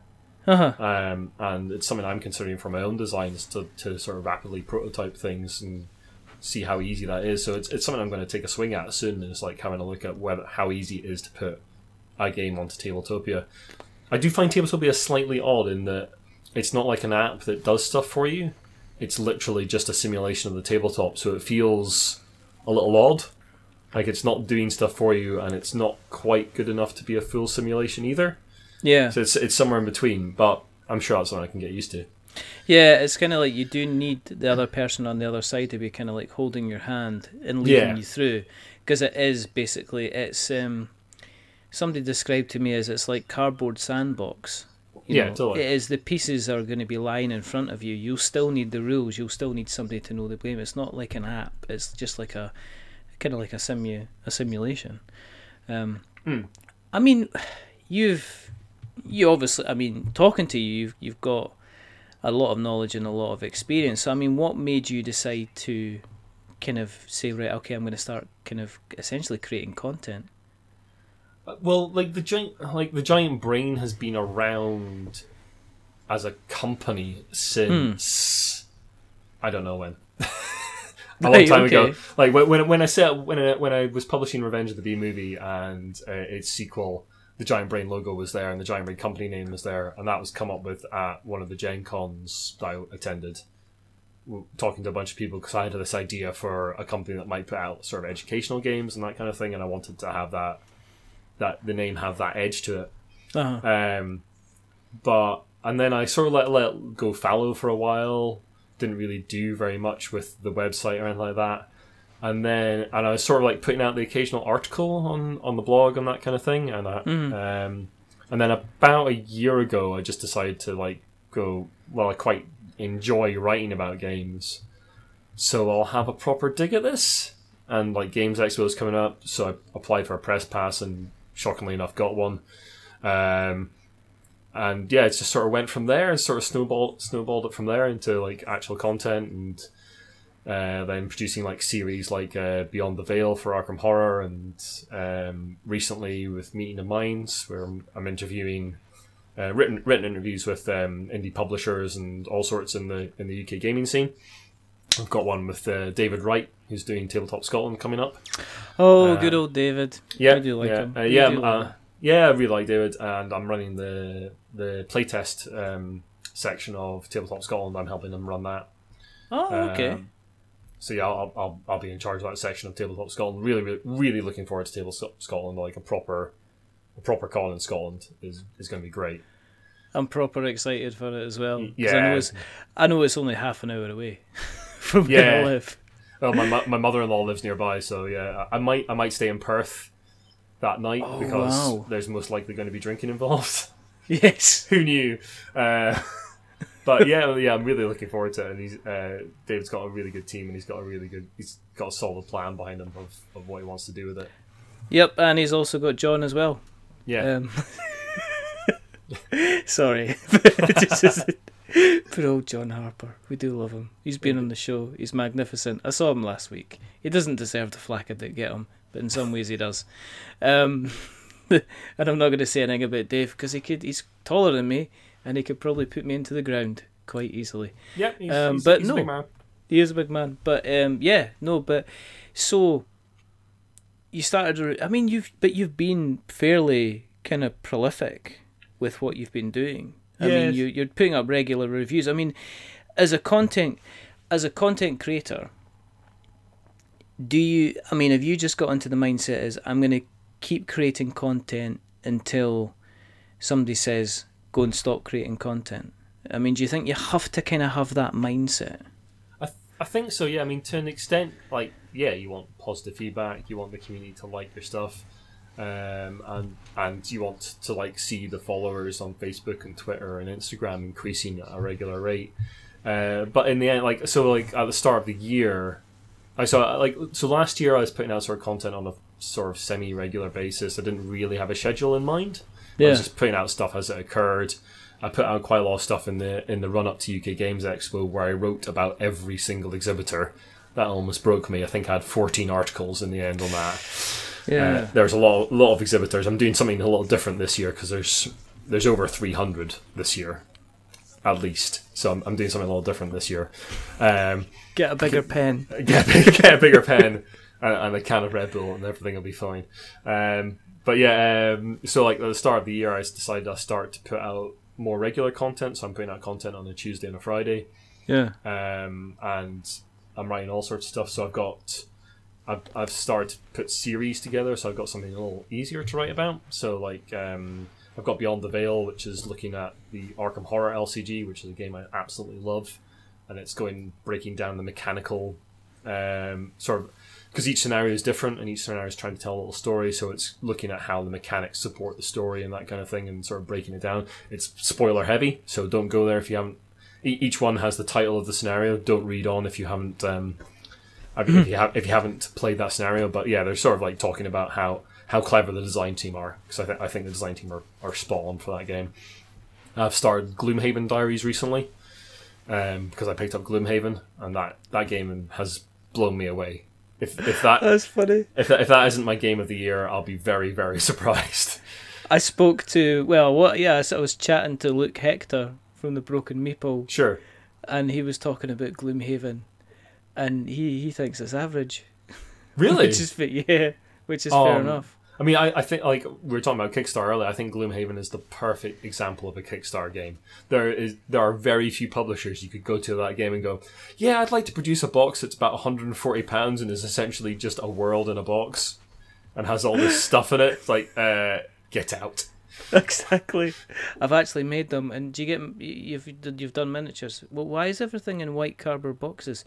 Uh huh. um, and it's something I'm considering for my own designs to, to sort of rapidly prototype things and see how easy that is. So it's, it's something I'm going to take a swing at soon. And it's like having a look at whether how easy it is to put a game onto Tabletopia. I do find Tabletopia slightly odd in that it's not like an app that does stuff for you. It's literally just a simulation of the tabletop, so it feels a little odd. Like it's not doing stuff for you, and it's not quite good enough to be a full simulation either. Yeah. So it's it's somewhere in between, but I'm sure that's something I can get used to. Yeah, it's kind of like you do need the other person on the other side to be kind of like holding your hand and leading Yeah. you through, because it is basically it's um somebody described to me as it's like cardboard sandbox. You Yeah, know, totally. It is the pieces are going to be lying in front of you. You'll still need the rules. You'll still need somebody to know the game. It's not like an app. It's just like a kind of like a simu a simulation. Um, Hmm. I mean, you've you obviously. I mean, talking to you, you've you've got a lot of knowledge and a lot of experience. So, I mean, what made you decide to kind of say, right, okay, I'm going to start kind of essentially creating content? Well, like the giant, like the giant brain has been around as a company since I don't know when. *laughs* a long Right, time ago. Like when when, when I set when I, when I was publishing Revenge of the Bee movie and uh, its sequel, the Giant Brain logo was there and the Giant Brain company name was there, and that was come up with at one of the Gen Cons that I attended. Talking to a bunch of people because I had this idea for a company that might put out sort of educational games and that kind of thing, and I wanted to have that that the name have that edge to it. Uh-huh. Um, but and then I sort of let let go fallow for a while. Didn't really do very much with the website or anything like that. And then and I was sort of like putting out the occasional article on on the blog and that kind of thing, and I, um, and then about a year ago, I just decided to like go. Well, I quite enjoy writing about games, so I'll have a proper dig at this. And like Games Expo is coming up, so I applied for a press pass and shockingly enough got one. Um, and yeah, it just sort of went from there and sort of snowballed snowballed it from there into like actual content and uh, then producing like series like uh, Beyond the Veil for Arkham Horror and um, recently with Meeting the Minds where I'm, I'm interviewing uh, written written interviews with um, indie publishers and all sorts in the in the UK gaming scene. I've got one with uh, David Wright who's doing Tabletop Scotland coming up. Oh, Uh, good old David. Yeah, I do like yeah, him. Yeah, like yeah. I really like David, and I'm running the the playtest um, section of Tabletop Scotland. I'm helping them run that. Oh, okay. Um, so yeah, I'll, I'll I'll be in charge of that section of Tabletop Scotland. Really, really, really looking forward to Tabletop Scotland. Like a proper, a proper con in Scotland is is going to be great. I'm proper excited for it as well. 'cause I yeah. know it's, I know it's only half an hour away *laughs* from Yeah. where I live. Well, my my mother in law lives nearby, so yeah, I I might I might stay in Perth that night Oh, because wow. there's most likely going to be drinking involved. *laughs* Yes. Who knew? Uh, *laughs* but yeah, yeah, I'm really looking forward to it. And he's uh, David's got a really good team, and he's got a really good, he's got a solid plan behind him of, of what he wants to do with it. Yep, and he's also got John as well. Yeah, Um, *laughs* sorry, *laughs* poor old John Harper. We do love him. He's been on the show. He's magnificent. I saw him last week. He doesn't deserve the flack I did get him, but in some ways he does. Um, *laughs* and I'm not going to say anything about Dave because he could. He's taller than me, and he could probably put me into the ground quite easily. yeah, he's, um, he's, but he's no. a big man. He is a big man, but um, yeah, no, but so you started. I mean, you've but you've been fairly kind of prolific with what you've been doing. I mean, you you're putting up regular reviews. I mean, as a content as a content creator, do you? I mean, have you just got into the mindset as I'm going to keep creating content until somebody says go and stop creating content? I mean, do you think you have to kind of have that mindset? I, th- I think so. Yeah, I mean, to an extent, like, yeah, you want positive feedback. You want the community to like your stuff, um, and and you want to like see the followers on Facebook and Twitter and Instagram increasing at a regular rate. Uh, but in the end, like, so like at the start of the year, I saw like so last year I was putting out sort of content on a sort of semi-regular basis. I didn't really have a schedule in mind. I was just putting out stuff as it occurred. I put out quite a lot of stuff in the in the run up to UK Games Expo where I wrote about every single exhibitor. That almost broke me. I think I had 14 articles in the end on that. yeah. Uh, there's a lot, lot of exhibitors. I'm doing something a little different this year because there's there's over 300 this year, at least. So I'm, I'm doing something a little different this year. Um, Get a bigger pen. *laughs* get, a big- get a bigger pen and, and a can of Red Bull, and everything will be fine. Um, but yeah, um, so like at the start of the year, I decided I start to put out more regular content. So I'm putting out content on a Tuesday and a Friday, Yeah. um, and I'm writing all sorts of stuff. So I've got. I've, I've started to put series together, so I've got something a little easier to write about. So, like, um, I've got Beyond the Veil, which is looking at the Arkham Horror LCG, which is a game I absolutely love, and it's going breaking down the mechanical um, sort of because each scenario is different and each scenario is trying to tell a little story. So it's looking at how the mechanics support the story and that kind of thing, and sort of breaking it down. It's spoiler heavy, so don't go there if you haven't. e- Each one has the title of the scenario. Don't read on if you haven't. Um, if you have if you haven't played that scenario, but yeah, they're sort of like talking about how how clever the design team are because I, th- I think the design team are, are spot on for that game. I've started Gloomhaven Diaries recently um, because I picked up Gloomhaven and that, that game has blown me away. If if that That's funny. if that, if that isn't my game of the year, I'll be very very *laughs* surprised. I spoke to well, what? Yeah, so I was chatting to Luke Hector from the Broken Meeple. Sure, and he was talking about Gloomhaven, and he he thinks it's average. really. *laughs* Which is yeah, which is fair Um, enough. I mean, I, I think like we were talking about Kickstarter earlier. I think Gloomhaven is the perfect example of a Kickstarter game. There is there are very few publishers you could go to that game and go, yeah, I'd like to produce a box that's about 140 pounds and is essentially just a world in a box, and has all this *laughs* stuff in it. It's like, uh, get out. *laughs* Exactly. I've actually made them, and do you get you've you've done miniatures? Well, why is everything in white cardboard boxes?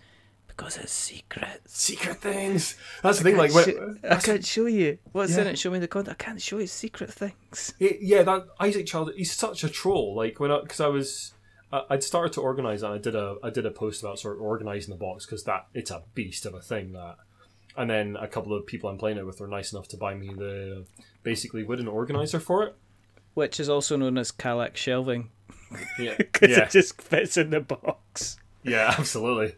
Because it's secret. Secret things. That's the thing. Like, Sh- I can't show you. What's in it? Show me the content. I can't show you secret things. It- yeah, that Isaac Child, he's such a troll. Like when I, because I was, I- I'd started to organize, and I did a, I did a post about sort of organizing the box because that it's a beast of a thing that. And then a couple of people I'm playing it with were nice enough to buy me the basically wooden organizer for it. Which is also known as Kallax shelving. Yeah, *laughs* Because yeah, it just fits in the box. yeah, *laughs* absolutely.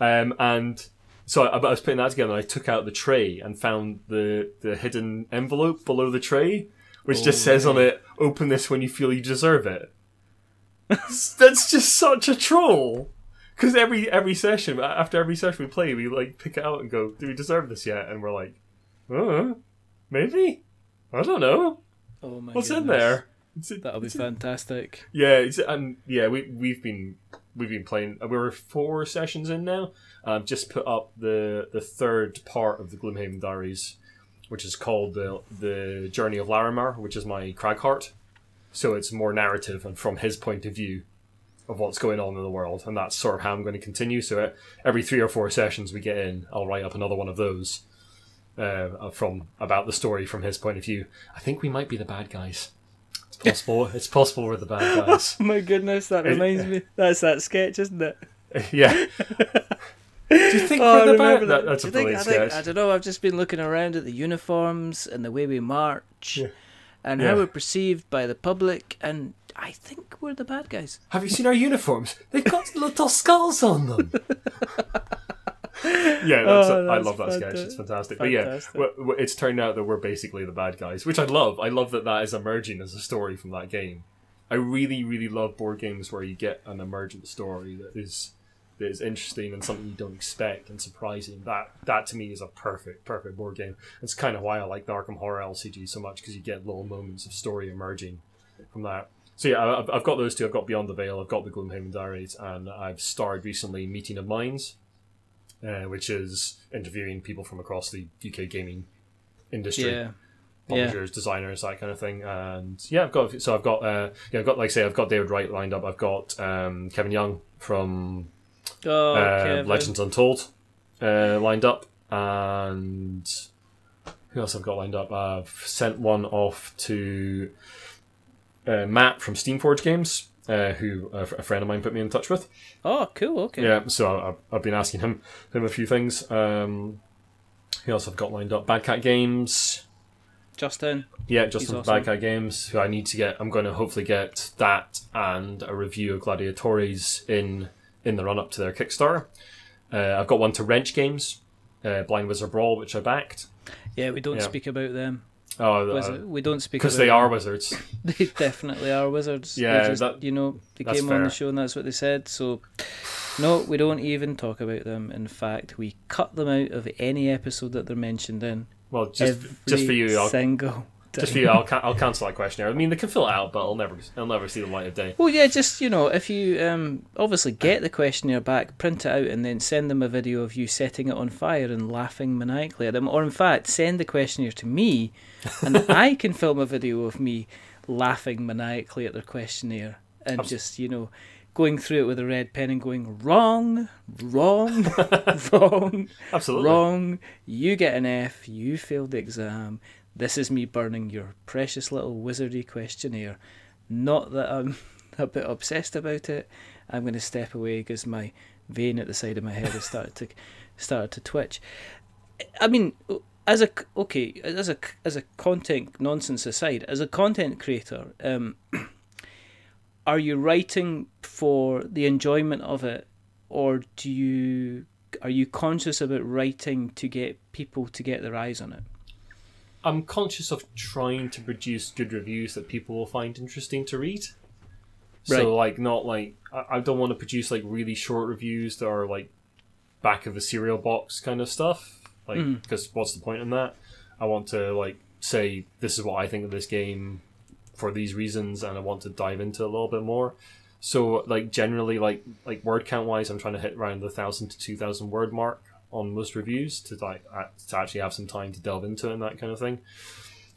Um, and so I, I was putting that together, and I took out the tray and found the the hidden envelope below the tray, which just Oh, says on it, "Open this when you feel you deserve it." *laughs* That's just such a troll. Because every every session, after every session we play, we like pick it out and go, "Do we deserve this yet?" And we're like, "Uh, maybe. I don't know. Oh my What's in there?" It's, That'll be fantastic. yeah, it's, and yeah, we we've been we've been playing. uh, We're four sessions in now. I've just put up the the third part of the Gloomhaven Diaries, which is called the the Journey of Larimar, which is my Cragheart. So it's more narrative and from his point of view of what's going on in the world, and that's sort of how I'm going to continue. So uh, every three or four sessions we get in, I'll write up another one of those uh, from about the story from his point of view. I think we might be the bad guys. It's possible. it's possible we're the bad *laughs* guys. Oh my goodness, that reminds me. That's that sketch, isn't it? *laughs* yeah. *laughs* Do you think Oh, we're the bad? that. That, that's a you think- brilliant I, think, sketch. I don't know. I've just been looking around at the uniforms and the way we march, Yeah. and Yeah. how we're perceived by the public, and I think we're the bad guys. Have you seen our uniforms? They've got little skulls on them. *laughs* yeah, that's Oh, I love that sketch. It's fantastic. But yeah, fantastic. w- w- it's turned out that we're basically the bad guys, which I love. I love that that is emerging as a story from that game. I really, really love board games where you get an emergent story that is that is interesting and something you don't expect and surprising. That that to me is a perfect, perfect board game. It's kind of why I like the Arkham Horror LCG so much because you get little moments of story emerging from that. So yeah, I've, I've got those two. I've got Beyond the Veil. I've got the Gloomhaven Diaries, and I've starred recently Meeting of Minds, uh, which is interviewing people from across the UK gaming industry Yeah, yeah. publishers, designers, that kind of thing. And yeah, I've got so I've got uh, yeah, I've got like I say I've got David Wright lined up. I've got um, Kevin Young from Oh, uh. Legends Untold uh, lined up, and who else I've got lined up? I've sent one off to uh, Matt from Steamforged Games. Uh, who a, a friend of mine put me in touch with? Oh, cool. Okay. Yeah, so I've, I've been asking him him a few things. Um, who else I've got lined up? Bad Cat Games. Justin. Yeah, Justin awesome. Bad Cat Games, who I need to get. I'm going to hopefully get that and a review of Gladiatores in in the run up to their Kickstarter. Uh, I've got one to Wrench Games, uh, Blind Wizard Brawl, which I backed. Yeah, we don't Yeah. speak about them. Oh, uh, Wizard. we don't speak because they are wizards. *laughs* They definitely are wizards. Yeah, just, that- you know, they came on the show and that's what they said. So, no, we don't even talk about them. In fact, we cut them out of any episode that they're mentioned in. Well, just Every just for you, I'll, single. Just for you, I'll, I'll cancel that questionnaire. I mean, they can fill it out, but I'll never, I'll never see the light of day. Well, yeah, just you know, if you um, obviously get the questionnaire back, print it out, and then send them a video of you setting it on fire and laughing maniacally at them, or in fact, send the questionnaire to me, and *laughs* I can film a video of me laughing maniacally at their questionnaire and Abs- just you know going through it with a red pen and going wrong, wrong, *laughs* *laughs* wrong, Absolutely. wrong. You get an F. You failed the exam. This is me burning your precious little wizardy questionnaire. Not that I'm *laughs* a bit obsessed about it. I'm going to step away because my vein at the side of my head has started to started to twitch. I mean, as a okay, as a as a content nonsense aside, as a content creator, um, *clears throat* are you writing for the enjoyment of it, or do you are you conscious about writing to get people to get their eyes on it? I'm conscious of trying to produce good reviews that people will find interesting to read. Right. So like not like I, I don't want to produce like really short reviews that are like back of a cereal box kind of stuff. Like mm. because what's the point in that? I want to like say this is what I think of this game for these reasons, and I want to dive into it a little bit more. So like generally like like word count wise, I'm trying to hit around the thousand to two thousand word mark on most reviews to like to actually have some time to delve into and that kind of thing.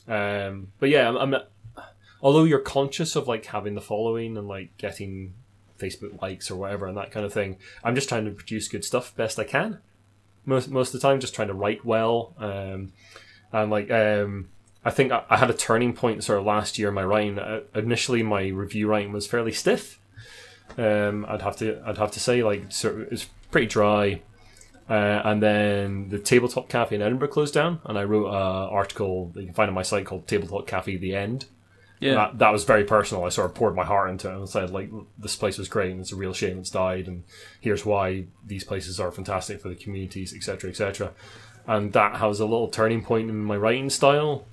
Um, but yeah, I'm, I'm although you're conscious of like having the following and like getting Facebook likes or whatever and that kind of thing. I'm just trying to produce good stuff best I can. Most most of the time, just trying to write well. Um, and like um, I think I, I had a turning point sort of last year in my writing. Uh, initially, my review writing was fairly stiff. Um, I'd have to I'd have to say like sort of, it's pretty dry. Uh, and then the Tabletop Cafe in Edinburgh closed down, and I wrote an article that you can find on my site called Tabletop Cafe: The End. Yeah. That, that was very personal. I sort of poured my heart into it and said, like, this place was great and it's a real shame it's died, and here's why these places are fantastic for the communities, etc., etc. And that was a little turning point in my writing style.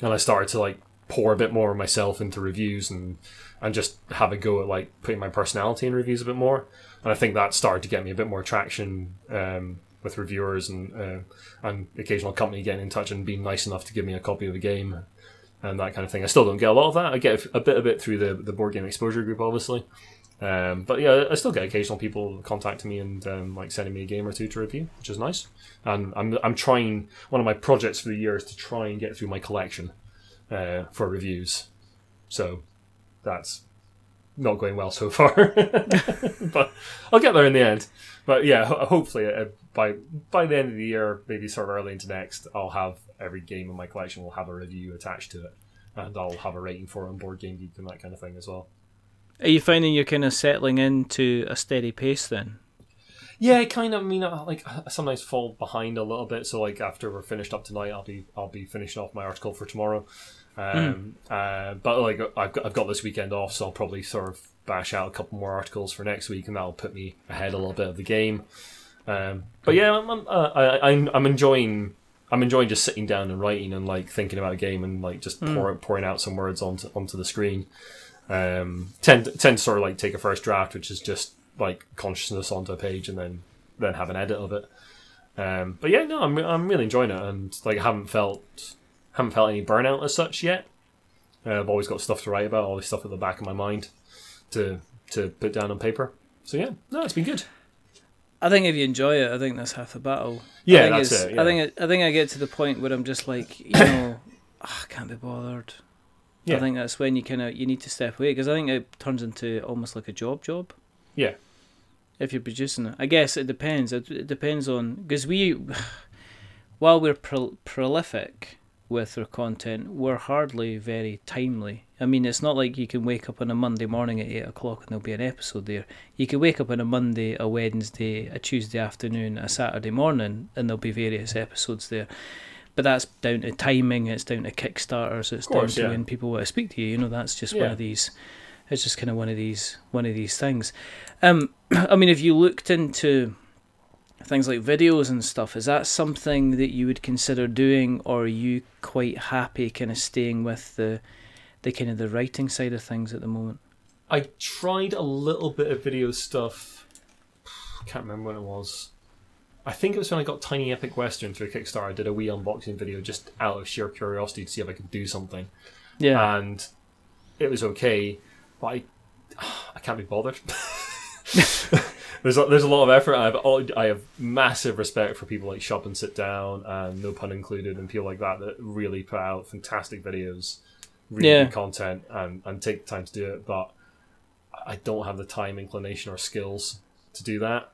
And I started to like pour a bit more of myself into reviews and and just have a go at like putting my personality in reviews a bit more. And I think that started to get me a bit more traction um, with reviewers and uh, and occasional company getting in touch and being nice enough to give me a copy of a game and that kind of thing. I still don't get a lot of that. I get a bit of it through the the board game exposure group, obviously. Um, but yeah, I still get occasional people contacting me and um, like sending me a game or two to review, which is nice. And I'm I'm trying one of my projects for the year is to try and get through my collection uh, for reviews. So that's not going well so far, *laughs* but I'll get there in the end. But yeah, hopefully uh, by by the end of the year, maybe sort of early into next, I'll have every game in my collection will have a review attached to it, and I'll have a rating for it on Board Game Geek and that kind of thing as well. Are you finding you're kind of settling into a steady pace then? Yeah, kind of. I mean, I, like I sometimes fall behind a little bit. So like after we're finished up tonight, I'll be I'll be finishing off my article for tomorrow. Um, uh, but like I've got, I've got this weekend off, so I'll probably sort of bash out a couple more articles for next week, and that'll put me ahead a little bit of the game. Um, but yeah, I'm I'm, uh, I, I'm I'm enjoying I'm enjoying just sitting down and writing and like thinking about a game and like just pour, pouring out some words onto onto the screen. Um, tend tend to sort of like take a first draft, which is just like consciousness onto a page, and then then have an edit of it. Um, but yeah, no, I'm I'm really enjoying it, and like I haven't felt haven't felt any burnout as such yet. Uh, I've always got stuff to write about, all this stuff at the back of my mind to to put down on paper. So yeah, no, it's been good. I think if you enjoy it, I think that's half the battle. Yeah, I think that's it, yeah. I think it, I think I get to the point where I'm just like, you *coughs* know, "Ah, I can't be bothered. Yeah. I think that's when you kind of you need to step away because I think it turns into almost like a job job. Yeah. If you're producing it, I guess it depends. It, it depends on because we, *sighs* while we're pro- prolific with their content, we're hardly very timely. I mean, it's not like you can wake up on a Monday morning at eight o'clock and there'll be an episode there. You can wake up on a Monday, a Wednesday, a Tuesday afternoon, a Saturday morning, and there'll be various episodes there. But that's down to timing. It's down to Kickstarters. It's course, down to yeah. when people want to speak to you. You know, that's just one of these. It's just kind of one of these one of these things. Um, *clears throat* I mean, if you looked into things like videos and stuff, is that something that you would consider doing, or are you quite happy kind of staying with the the kind of the writing side of things at the moment? I tried a little bit of video stuff. I can't remember when it was. I think it was when I got Tiny Epic Western through Kickstarter. I did a wee unboxing video just out of sheer curiosity to see if I could do something, Yeah, and it was okay, but I, *sighs* I can't be bothered. *laughs* *laughs* there's a, there's a lot of effort. I have all, I have massive respect for people like Shut Up and Sit Down and No Pun Included and people like that that really put out fantastic videos, really Yeah. good content, and and take the time to do it. But I don't have the time, inclination, or skills to do that.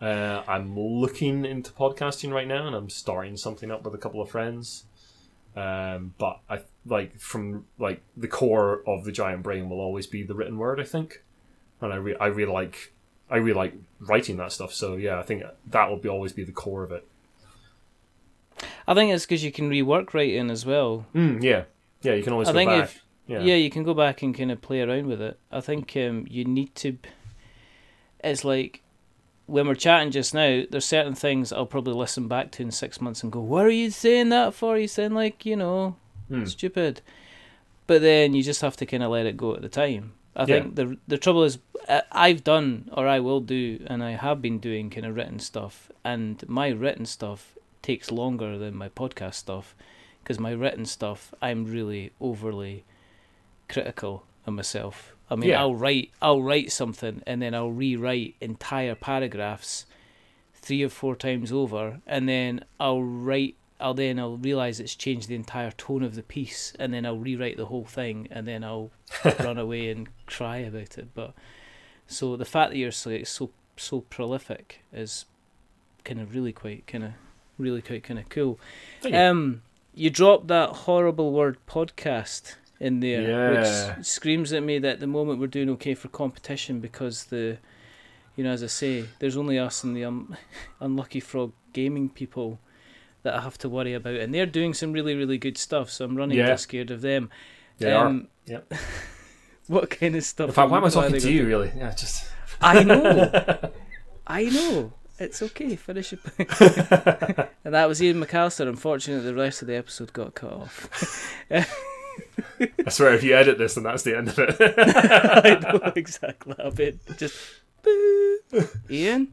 Uh, I'm looking into podcasting right now, and I'm starting something up with a couple of friends. Um, but I like from like the core of the giant brain will always be the written word. I think, and I re- I really like I really like writing that stuff. So yeah, I think that will be always be the core of it. I think it's because you can rework writing as well. Mm, yeah, yeah. You can always I go think back. if- yeah. Yeah. you can go back and kind of play around with it. I think um, you need to. It's like when we're chatting just now. There's certain things I'll probably listen back to in six months and go, "What are you saying that for? You sound like you know Hmm. stupid." But then you just have to kind of let it go at the time. I Yeah. think the the trouble is uh, I've done or I will do and I have been doing kind of written stuff and my written stuff takes longer than my podcast stuff because my written stuff I'm really overly critical of myself. I mean, Yeah. I'll write I'll write something and then I'll rewrite entire paragraphs three or four times over and then I'll write I'll then I'll realize it's changed the entire tone of the piece and then I'll rewrite the whole thing and then I'll *laughs* run away and cry about it. But So the fact that you're so so, so prolific is kind of really quite kind of really quite kind of cool. You. Um, you dropped that horrible word podcast in there, Yeah. which screams at me that at the moment we're doing okay for competition because the, you know, as I say, there's only us and the um, *laughs* unlucky frog gaming people that I have to worry about, and they're doing some really really good stuff. So I'm running a Yeah. bit scared of them. They are. Um, Yep. *laughs* what kind of stuff? In fact, why am I talking to you? Really? Yeah, just. I know. *laughs* I know. It's okay. Finish it. *laughs* and that was Ian McAllister. Unfortunately, the rest of the episode got cut off. I swear, if you edit this, then that's the end of it. I know exactly. I'll be just. boo. Ian,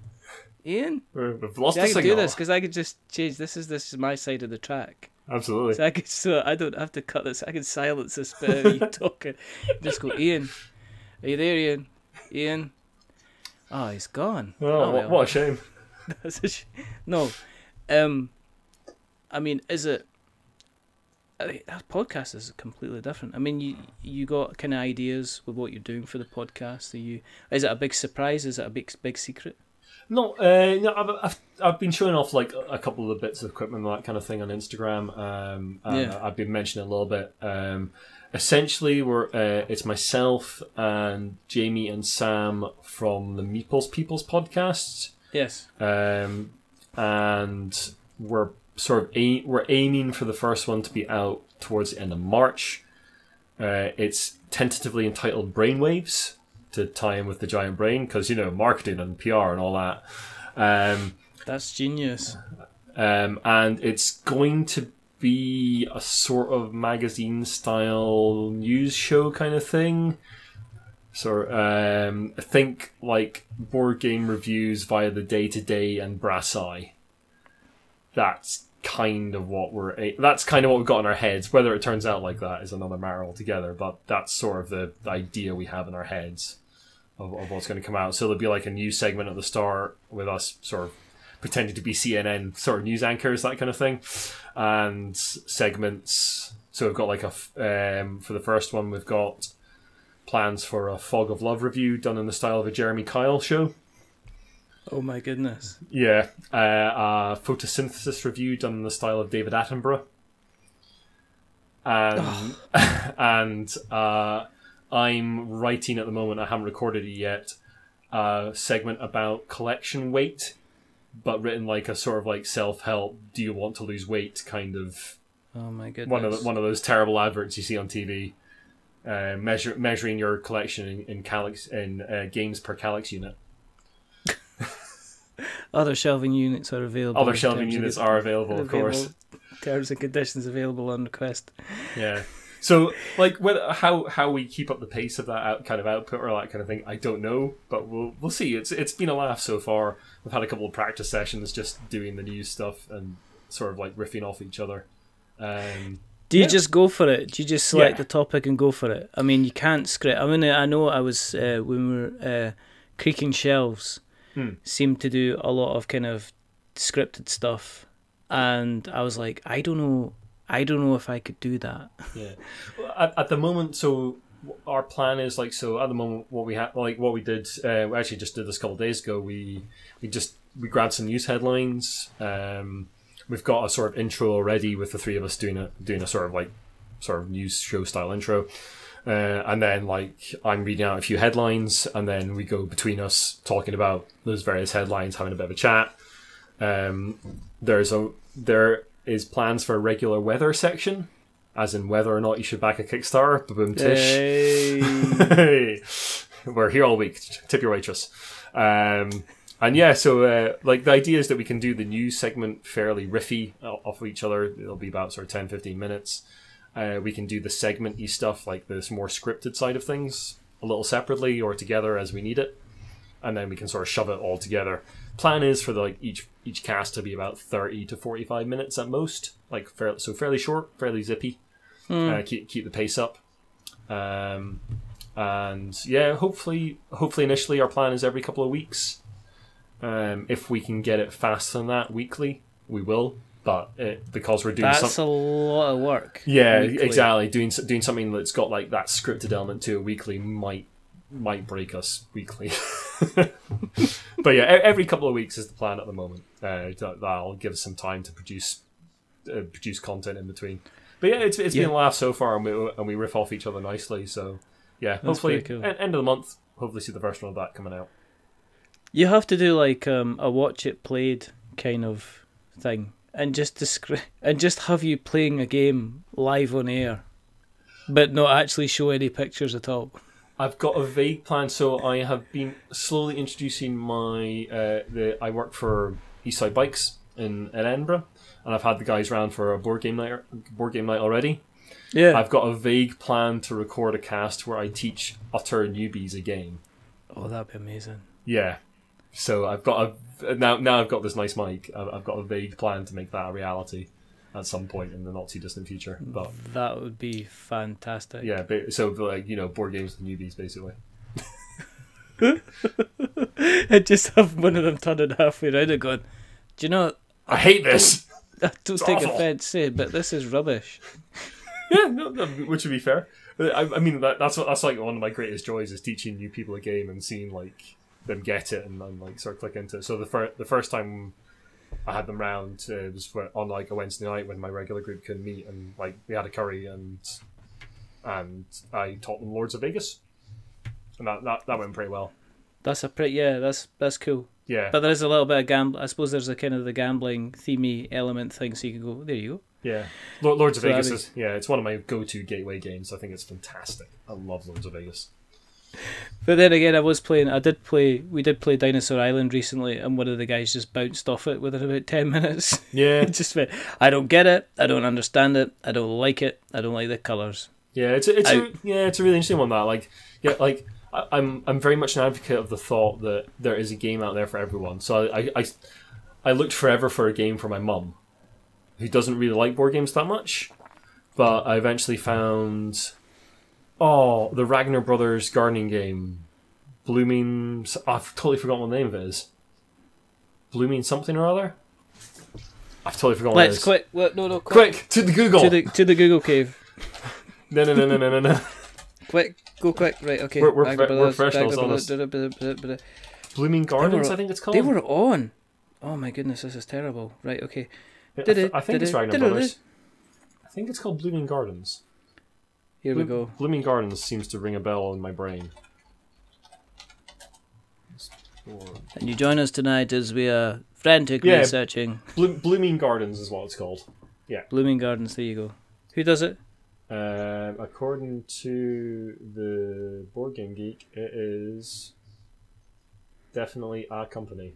Ian. We've lost See, I could do this because I could just change. This is this is my side of the track. Absolutely. So I could so I don't have to cut this. I can silence this bit of you *laughs* talking. Just go, Ian. Are you there, Ian? Ian. Oh, he's gone. Oh, what, well. what a shame. *laughs* That's a sh- no, um, I mean, is it? That podcast is completely different. I mean, you you got kind of ideas with what you're doing for the podcast. Are you? Is it a big surprise? Is it a big big secret? No, uh, no I've, I've, I've been showing off like a couple of the bits of equipment and that kind of thing on Instagram. Um, Yeah. I've been mentioning a little bit. Um, essentially, we're uh, it's myself and Jamie and Sam from the Meeples Peoples podcast, Yes. um, and we're sort of a- we're aiming for the first one to be out towards the end of March. Uh, it's tentatively entitled Brainwaves to tie in with the giant brain because you know marketing and PR and all that. Um, That's genius. um, and it's going to be a sort of magazine style news show kind of thing. So um, I think like board game reviews via the Day Today and Brass Eye. That's kind of what we're that's kind of what we've got in our heads. Whether it turns out like that is another matter altogether. But that's sort of the idea we have in our heads of, of what's going to come out. So there'll be like a news segment at the start with us sort of pretending to be CNN sort of news anchors, that kind of thing, and segments. So we've got like a um, for the first one, we've got plans for a Fog of Love review done in the style of a Jeremy Kyle show. Oh my goodness. Yeah, uh, a photosynthesis review done in the style of David Attenborough. And *laughs* and uh, I'm writing at the moment. I haven't recorded it yet. A segment about collection weight, but written like a sort of like self help. Do you want to lose weight? Kind of Oh my goodness. one of the, one of those terrible adverts you see on TV. Uh, measure measuring your collection in, in Kallax in uh, games per Kallax unit. *laughs* Other shelving units are available. Other shelving units are available, of course. Terms and conditions available on request. Yeah. So, like, whether how how we keep up the pace of that out, kind of output or that kind of thing, I don't know, but we'll we'll see. It's it's been a laugh so far. We've had a couple of practice sessions just doing the new stuff and sort of like riffing off each other. Um, Do you Yeah. just go for it? Do you just select Yeah. the topic and go for it? I mean, you can't script. I mean, I know I was uh, when we were uh, creaking shelves. Hmm. Seemed to do a lot of kind of scripted stuff, and I was like, I don't know, I don't know if I could do that. yeah. At, at the moment, so our plan is like so. At the moment, what we have, like what we did, uh, we actually just did this a couple days ago. We we just we grabbed some news headlines. Um, we've got a sort of intro already with the three of us doing a doing a sort of like sort of news show style intro. Uh, and then like I'm reading out a few headlines, and then we go between us talking about those various headlines, having a bit of a chat. Um, there's a there is plans for a regular weather section, as in whether or not you should back a Kickstarter. Boom tish. *laughs* We're here all week. Tip your waitress. Um, and yeah, so uh, like the idea is that we can do the news segment fairly riffy off of each other. It'll be about sort of 10, 15 minutes. Uh, we can do the segmenty stuff, like this more scripted side of things, a little separately or together as we need it, and then we can sort of shove it all together. Plan is for the, like each each cast to be about thirty to forty five minutes at most, like fair, so fairly short, fairly zippy. Uh, keep keep the pace up. Um, and yeah, hopefully, hopefully initially our plan is every couple of weeks. Um, if we can get it faster than that weekly, we will. But it, because we're doing That's some, a lot of work. yeah, weekly. exactly. Doing doing something that's got like that scripted element to it weekly might might break us weekly. *laughs* but yeah, every couple of weeks is the plan at the moment. Uh, that, that'll give us some time to produce uh, produce content in between. But yeah, it's, it's Yeah. been a laugh so far, and we and we riff off each other nicely. So yeah, hopefully pretty cool. en- end of the month, hopefully see the first one of that coming out. You have to do like um, a watch it played kind of thing, and just descri- and just have you playing a game live on air, but not actually show any pictures at all. I've got a vague plan, so I have been slowly introducing my uh, the I work for Eastside Bikes in, in Edinburgh, and I've had the guys round for a board game night board game night already. Yeah. I've got a vague plan to record a cast where I teach utter newbies a game. oh, that'd be amazing. Yeah, so I've got a now now I've got this nice mic. I've, I've got a vague plan to make that a reality at some point in the not too distant future. But That would be fantastic. yeah, so like you know, board games with newbies basically. *laughs* and just have one of them turning halfway around and going, "Do you know? I hate this. *laughs* I don't It's take awful. offence, say, eh, but this is rubbish." *laughs* yeah, no, no, which would be fair. I, I mean, that, that's that's like one of my greatest joys is teaching new people a game and seeing like them get it and, then like sort of click into it. So the first the first time I had them round uh, was for, on like a Wednesday night when my regular group couldn't meet and like we had a curry and and I taught them Lords of Vegas, and that that, that went pretty well. That's a pretty yeah. That's that's cool. Yeah, But there is a little bit of gamble. I suppose there's a kind of the gambling themey element thing, so you can go there. You go. yeah. Lord, Lords of So Vegas that'd is yeah, it's one of my go-to gateway games. I think it's fantastic. I love Lords of Vegas. But then again, I was playing. I did play. We did play Dinosaur Island recently, and one of the guys just bounced off it within about ten *laughs* minutes. Yeah, just went. I don't get it. I don't understand it. I don't like it. I don't like the colors. Yeah, it's a, it's a, I- yeah, it's a really interesting one. That like yeah, like I, I'm I'm very much an advocate of the thought that there is a game out there for everyone. So I I, I looked forever for a game for my mum, who doesn't really like board games that much, but I eventually found oh the Ragnar Brothers gardening game, Blooming. I've totally forgotten what the name of it is. Blooming something or other. I've totally forgotten what it Let's is. quick. No, no, quick. Quick to the Google. To the to the Google cave. *laughs* No no no no no no no. Quick, go quick. Right, okay. We're- we're we're professionals. Blooming Gardens, were- I think it's called. They were on. Oh my goodness, this is terrible. Right, okay. I, th- I think it's Ragnar Brothers. I think it's called Blooming Gardens. Here we go. Blooming Gardens seems to ring a bell in my brain. And you join us tonight as we are frantically Yeah. searching Blo- Blooming Gardens is what it's called. Yeah. Blooming Gardens. There you go. Who does it? Um, according to the Board Game Geek, it is definitely a company.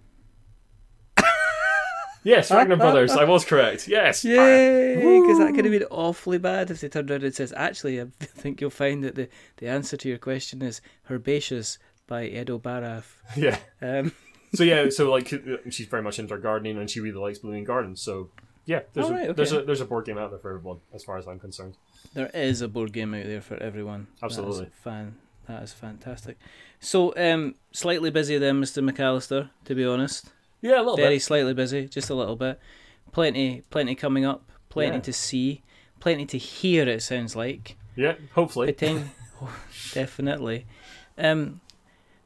Yes, Ragnar *laughs* Brothers. I was correct. Yes. Yay! Because that could have been awfully bad if they turned around and says, "Actually, I *laughs* think you'll find that the, the answer to your question is Herbaceous by Edo Baraf." *laughs* Yeah. Um, So yeah. So like, she's very much into gardening, and she really likes Blooming Gardens. So yeah, there's All a, right, okay. there's a there's a board game out there for everyone, as far as I'm concerned. there is a board game out there for everyone. Absolutely. That is fan. That is fantastic. So, um, slightly busy then, Mister McAllister. To be honest, Yeah, a little very bit. slightly busy, just a little bit. Plenty, plenty coming up. Plenty Yeah. to see. Plenty to hear. It sounds like. Yeah, hopefully. Poten- oh, *laughs* *laughs* definitely. Um,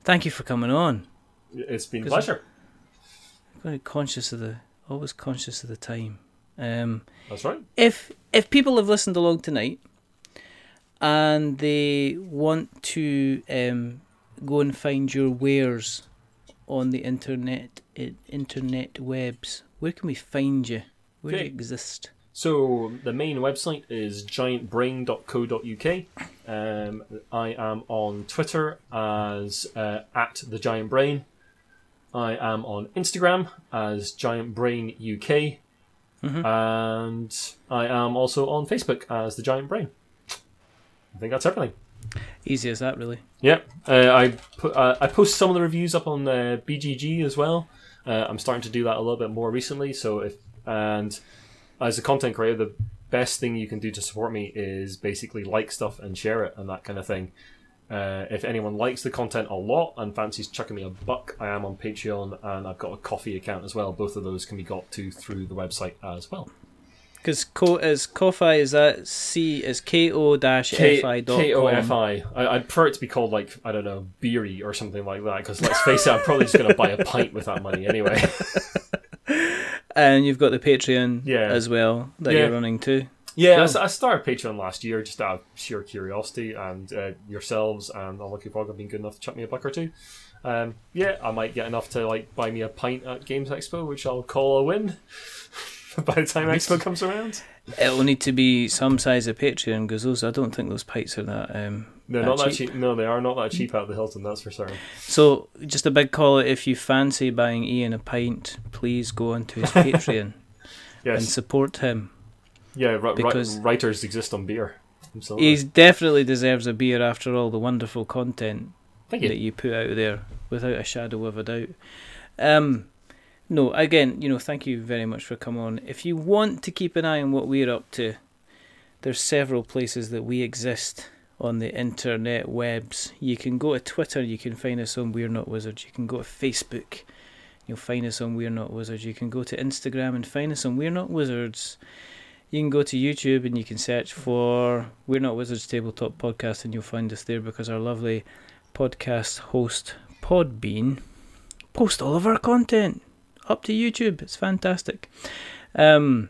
thank you for coming on. It's been a pleasure. Very conscious of the, always conscious of the time. Um, That's right. if if people have listened along tonight and they want to um, go and find your wares on the internet, i- internet webs, where can we find you? Where do you exist? So the main website is giantbrain.co.uk. Um, I am on Twitter as uh, at the Giant Brain. I am on Instagram as Giant Brain UK, Mhm. and I am also on Facebook as the Giant Brain. I think that's everything. Easy as that, really. Yeah, uh, I put uh, I post some of the reviews up on uh, BGG as well. Uh, I'm starting to do that a little bit more recently. So if and as a content creator, the best thing you can do to support me is basically like stuff and share it and that kind of thing. Uh, if anyone likes the content a lot and fancies chucking me a buck, I am on Patreon and I've got a Ko-Fi account as well. Both of those can be got to through the website as well. Because ko is Ko-Fi is that C is K O dash F I dot K O. F I. I- I'd prefer it to be called like I don't know, beery or something like that. Because let's face it, I'm probably just going to buy a pint with that money anyway. *laughs* And you've got the Patreon Yeah. as well that Yeah. you're running too. Yeah, I, Cool. s- I started Patreon last year just out of sheer curiosity, and uh, yourselves and Unlucky Frog have been good enough to chuck me a buck or two. Um, yeah, I might get enough to like buy me a pint at Games Expo, which I'll call a win. *laughs* By the time Expo comes around, It'll need to be some size of Patreon because those I don't think those pints are that. Um, they're that not that cheap. cheap. No, they are not that cheap out of the Hilton. That's for certain. So just a big call out if you fancy buying Ian a pint, please go onto his *laughs* Patreon and support him. yeah. Ri- because- writers exist on beer. Absolutely. He definitely deserves a beer after all the wonderful content Thank that you. you put out there, without a shadow of a doubt. Um, no, again, you know, thank you very much for coming on. If you want to keep an eye on what we're up to, there's several places that we exist on the internet webs. You can go to Twitter, you can find us on We're Not Wizards. You can go to Facebook, you'll find us on We're Not Wizards. You can go to Instagram and find us on We're Not Wizards. You can go to YouTube and you can search for We're Not Wizards Tabletop Podcast and you'll find us there because our lovely podcast host Podbean post all of our content up to YouTube. It's fantastic. Um,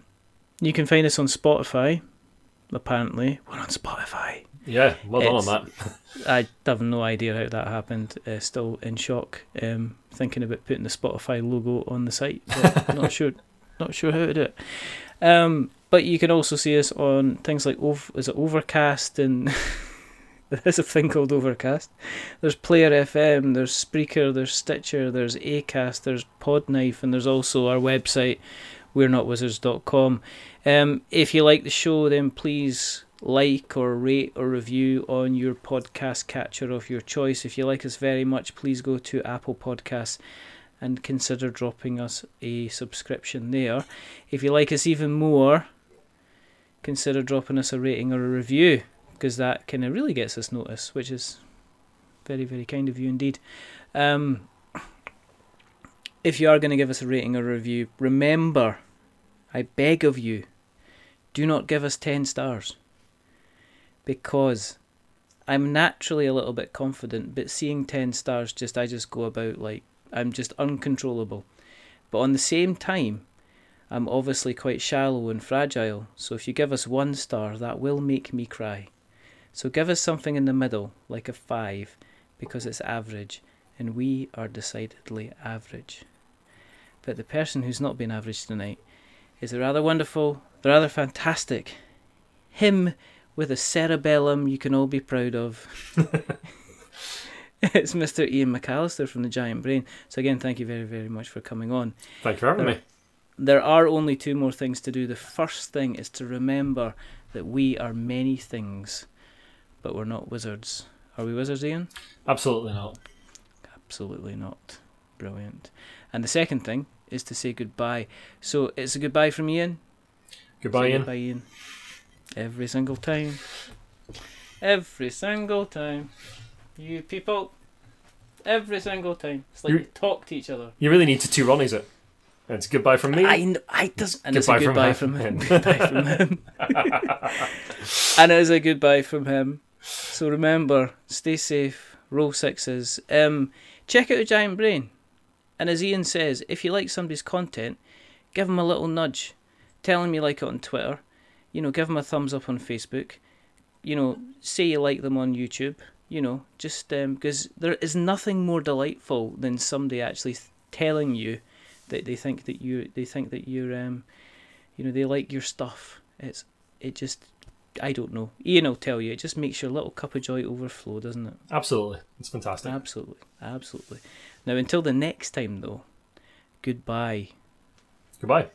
you can find us on Spotify. Apparently, we're on Spotify. Yeah, well done on that. *laughs* I have no idea how that happened. Uh, still in shock. Um, thinking about putting the Spotify logo on the site. But *laughs* not sure. Not sure how to do it. Um, but you can also see us on things like Ov- is it Overcast and *laughs* *laughs* there is a thing called Overcast. There's Player FM. There's Spreaker. There's Stitcher. There's Acast. There's Podknife, and there's also our website. We're not wizards.com. Um, if you like the show, then please like or rate or review on your podcast catcher of your choice. If you like us very much, please go to Apple Podcasts and consider dropping us a subscription there. If you like us even more, consider dropping us a rating or a review because that kind of really gets us notice, which is very, very kind of you indeed. Um, if you are going to give us a rating or review, remember, I beg of you, do not give us 10 stars because I'm naturally a little bit confident, but seeing 10 stars, just I just go about like I'm just uncontrollable. But on the same time, I'm obviously quite shallow and fragile, so if you give us one star, that will make me cry. So give us something in the middle, like a 5, because it's average, and we are decidedly average. But the person who's not been average tonight is a rather wonderful, rather fantastic him with a cerebellum you can all be proud of. *laughs* it's Mr. Ian McAllister from the Giant Brain. So again, thank you very, very much for coming on. Thank you for having me. There are only two more things to do. The first thing is to remember that we are many things, but we're not wizards. Are we wizards, Ian? Absolutely not. Absolutely not. Brilliant. And the second thing is to say goodbye. So it's a goodbye from Ian. Goodbye, Ian. Goodbye, Ian. Every single time. Every single time. You people. Every single time. It's like You- talk to each other. You really need to two Ronnies it. And it's goodbye from me. I, I does, and Goodbye it's a goodbye from him. from him. *laughs* goodbye from him. *laughs* and it is a goodbye from him. So remember, stay safe, roll sixes. Um, check out the Giant Brain. And as Ian says, if you like somebody's content, give them a little nudge. Tell them you like it on Twitter. You know, give them a thumbs up on Facebook. You know, say you like them on YouTube. You know, just because there is nothing more delightful than somebody actually telling you that they think that you they think that you're um you know they like your stuff it's it just i don't know ian will tell you it just makes your little cup of joy overflow doesn't it Absolutely. It's fantastic. absolutely absolutely now until the next time though goodbye Goodbye.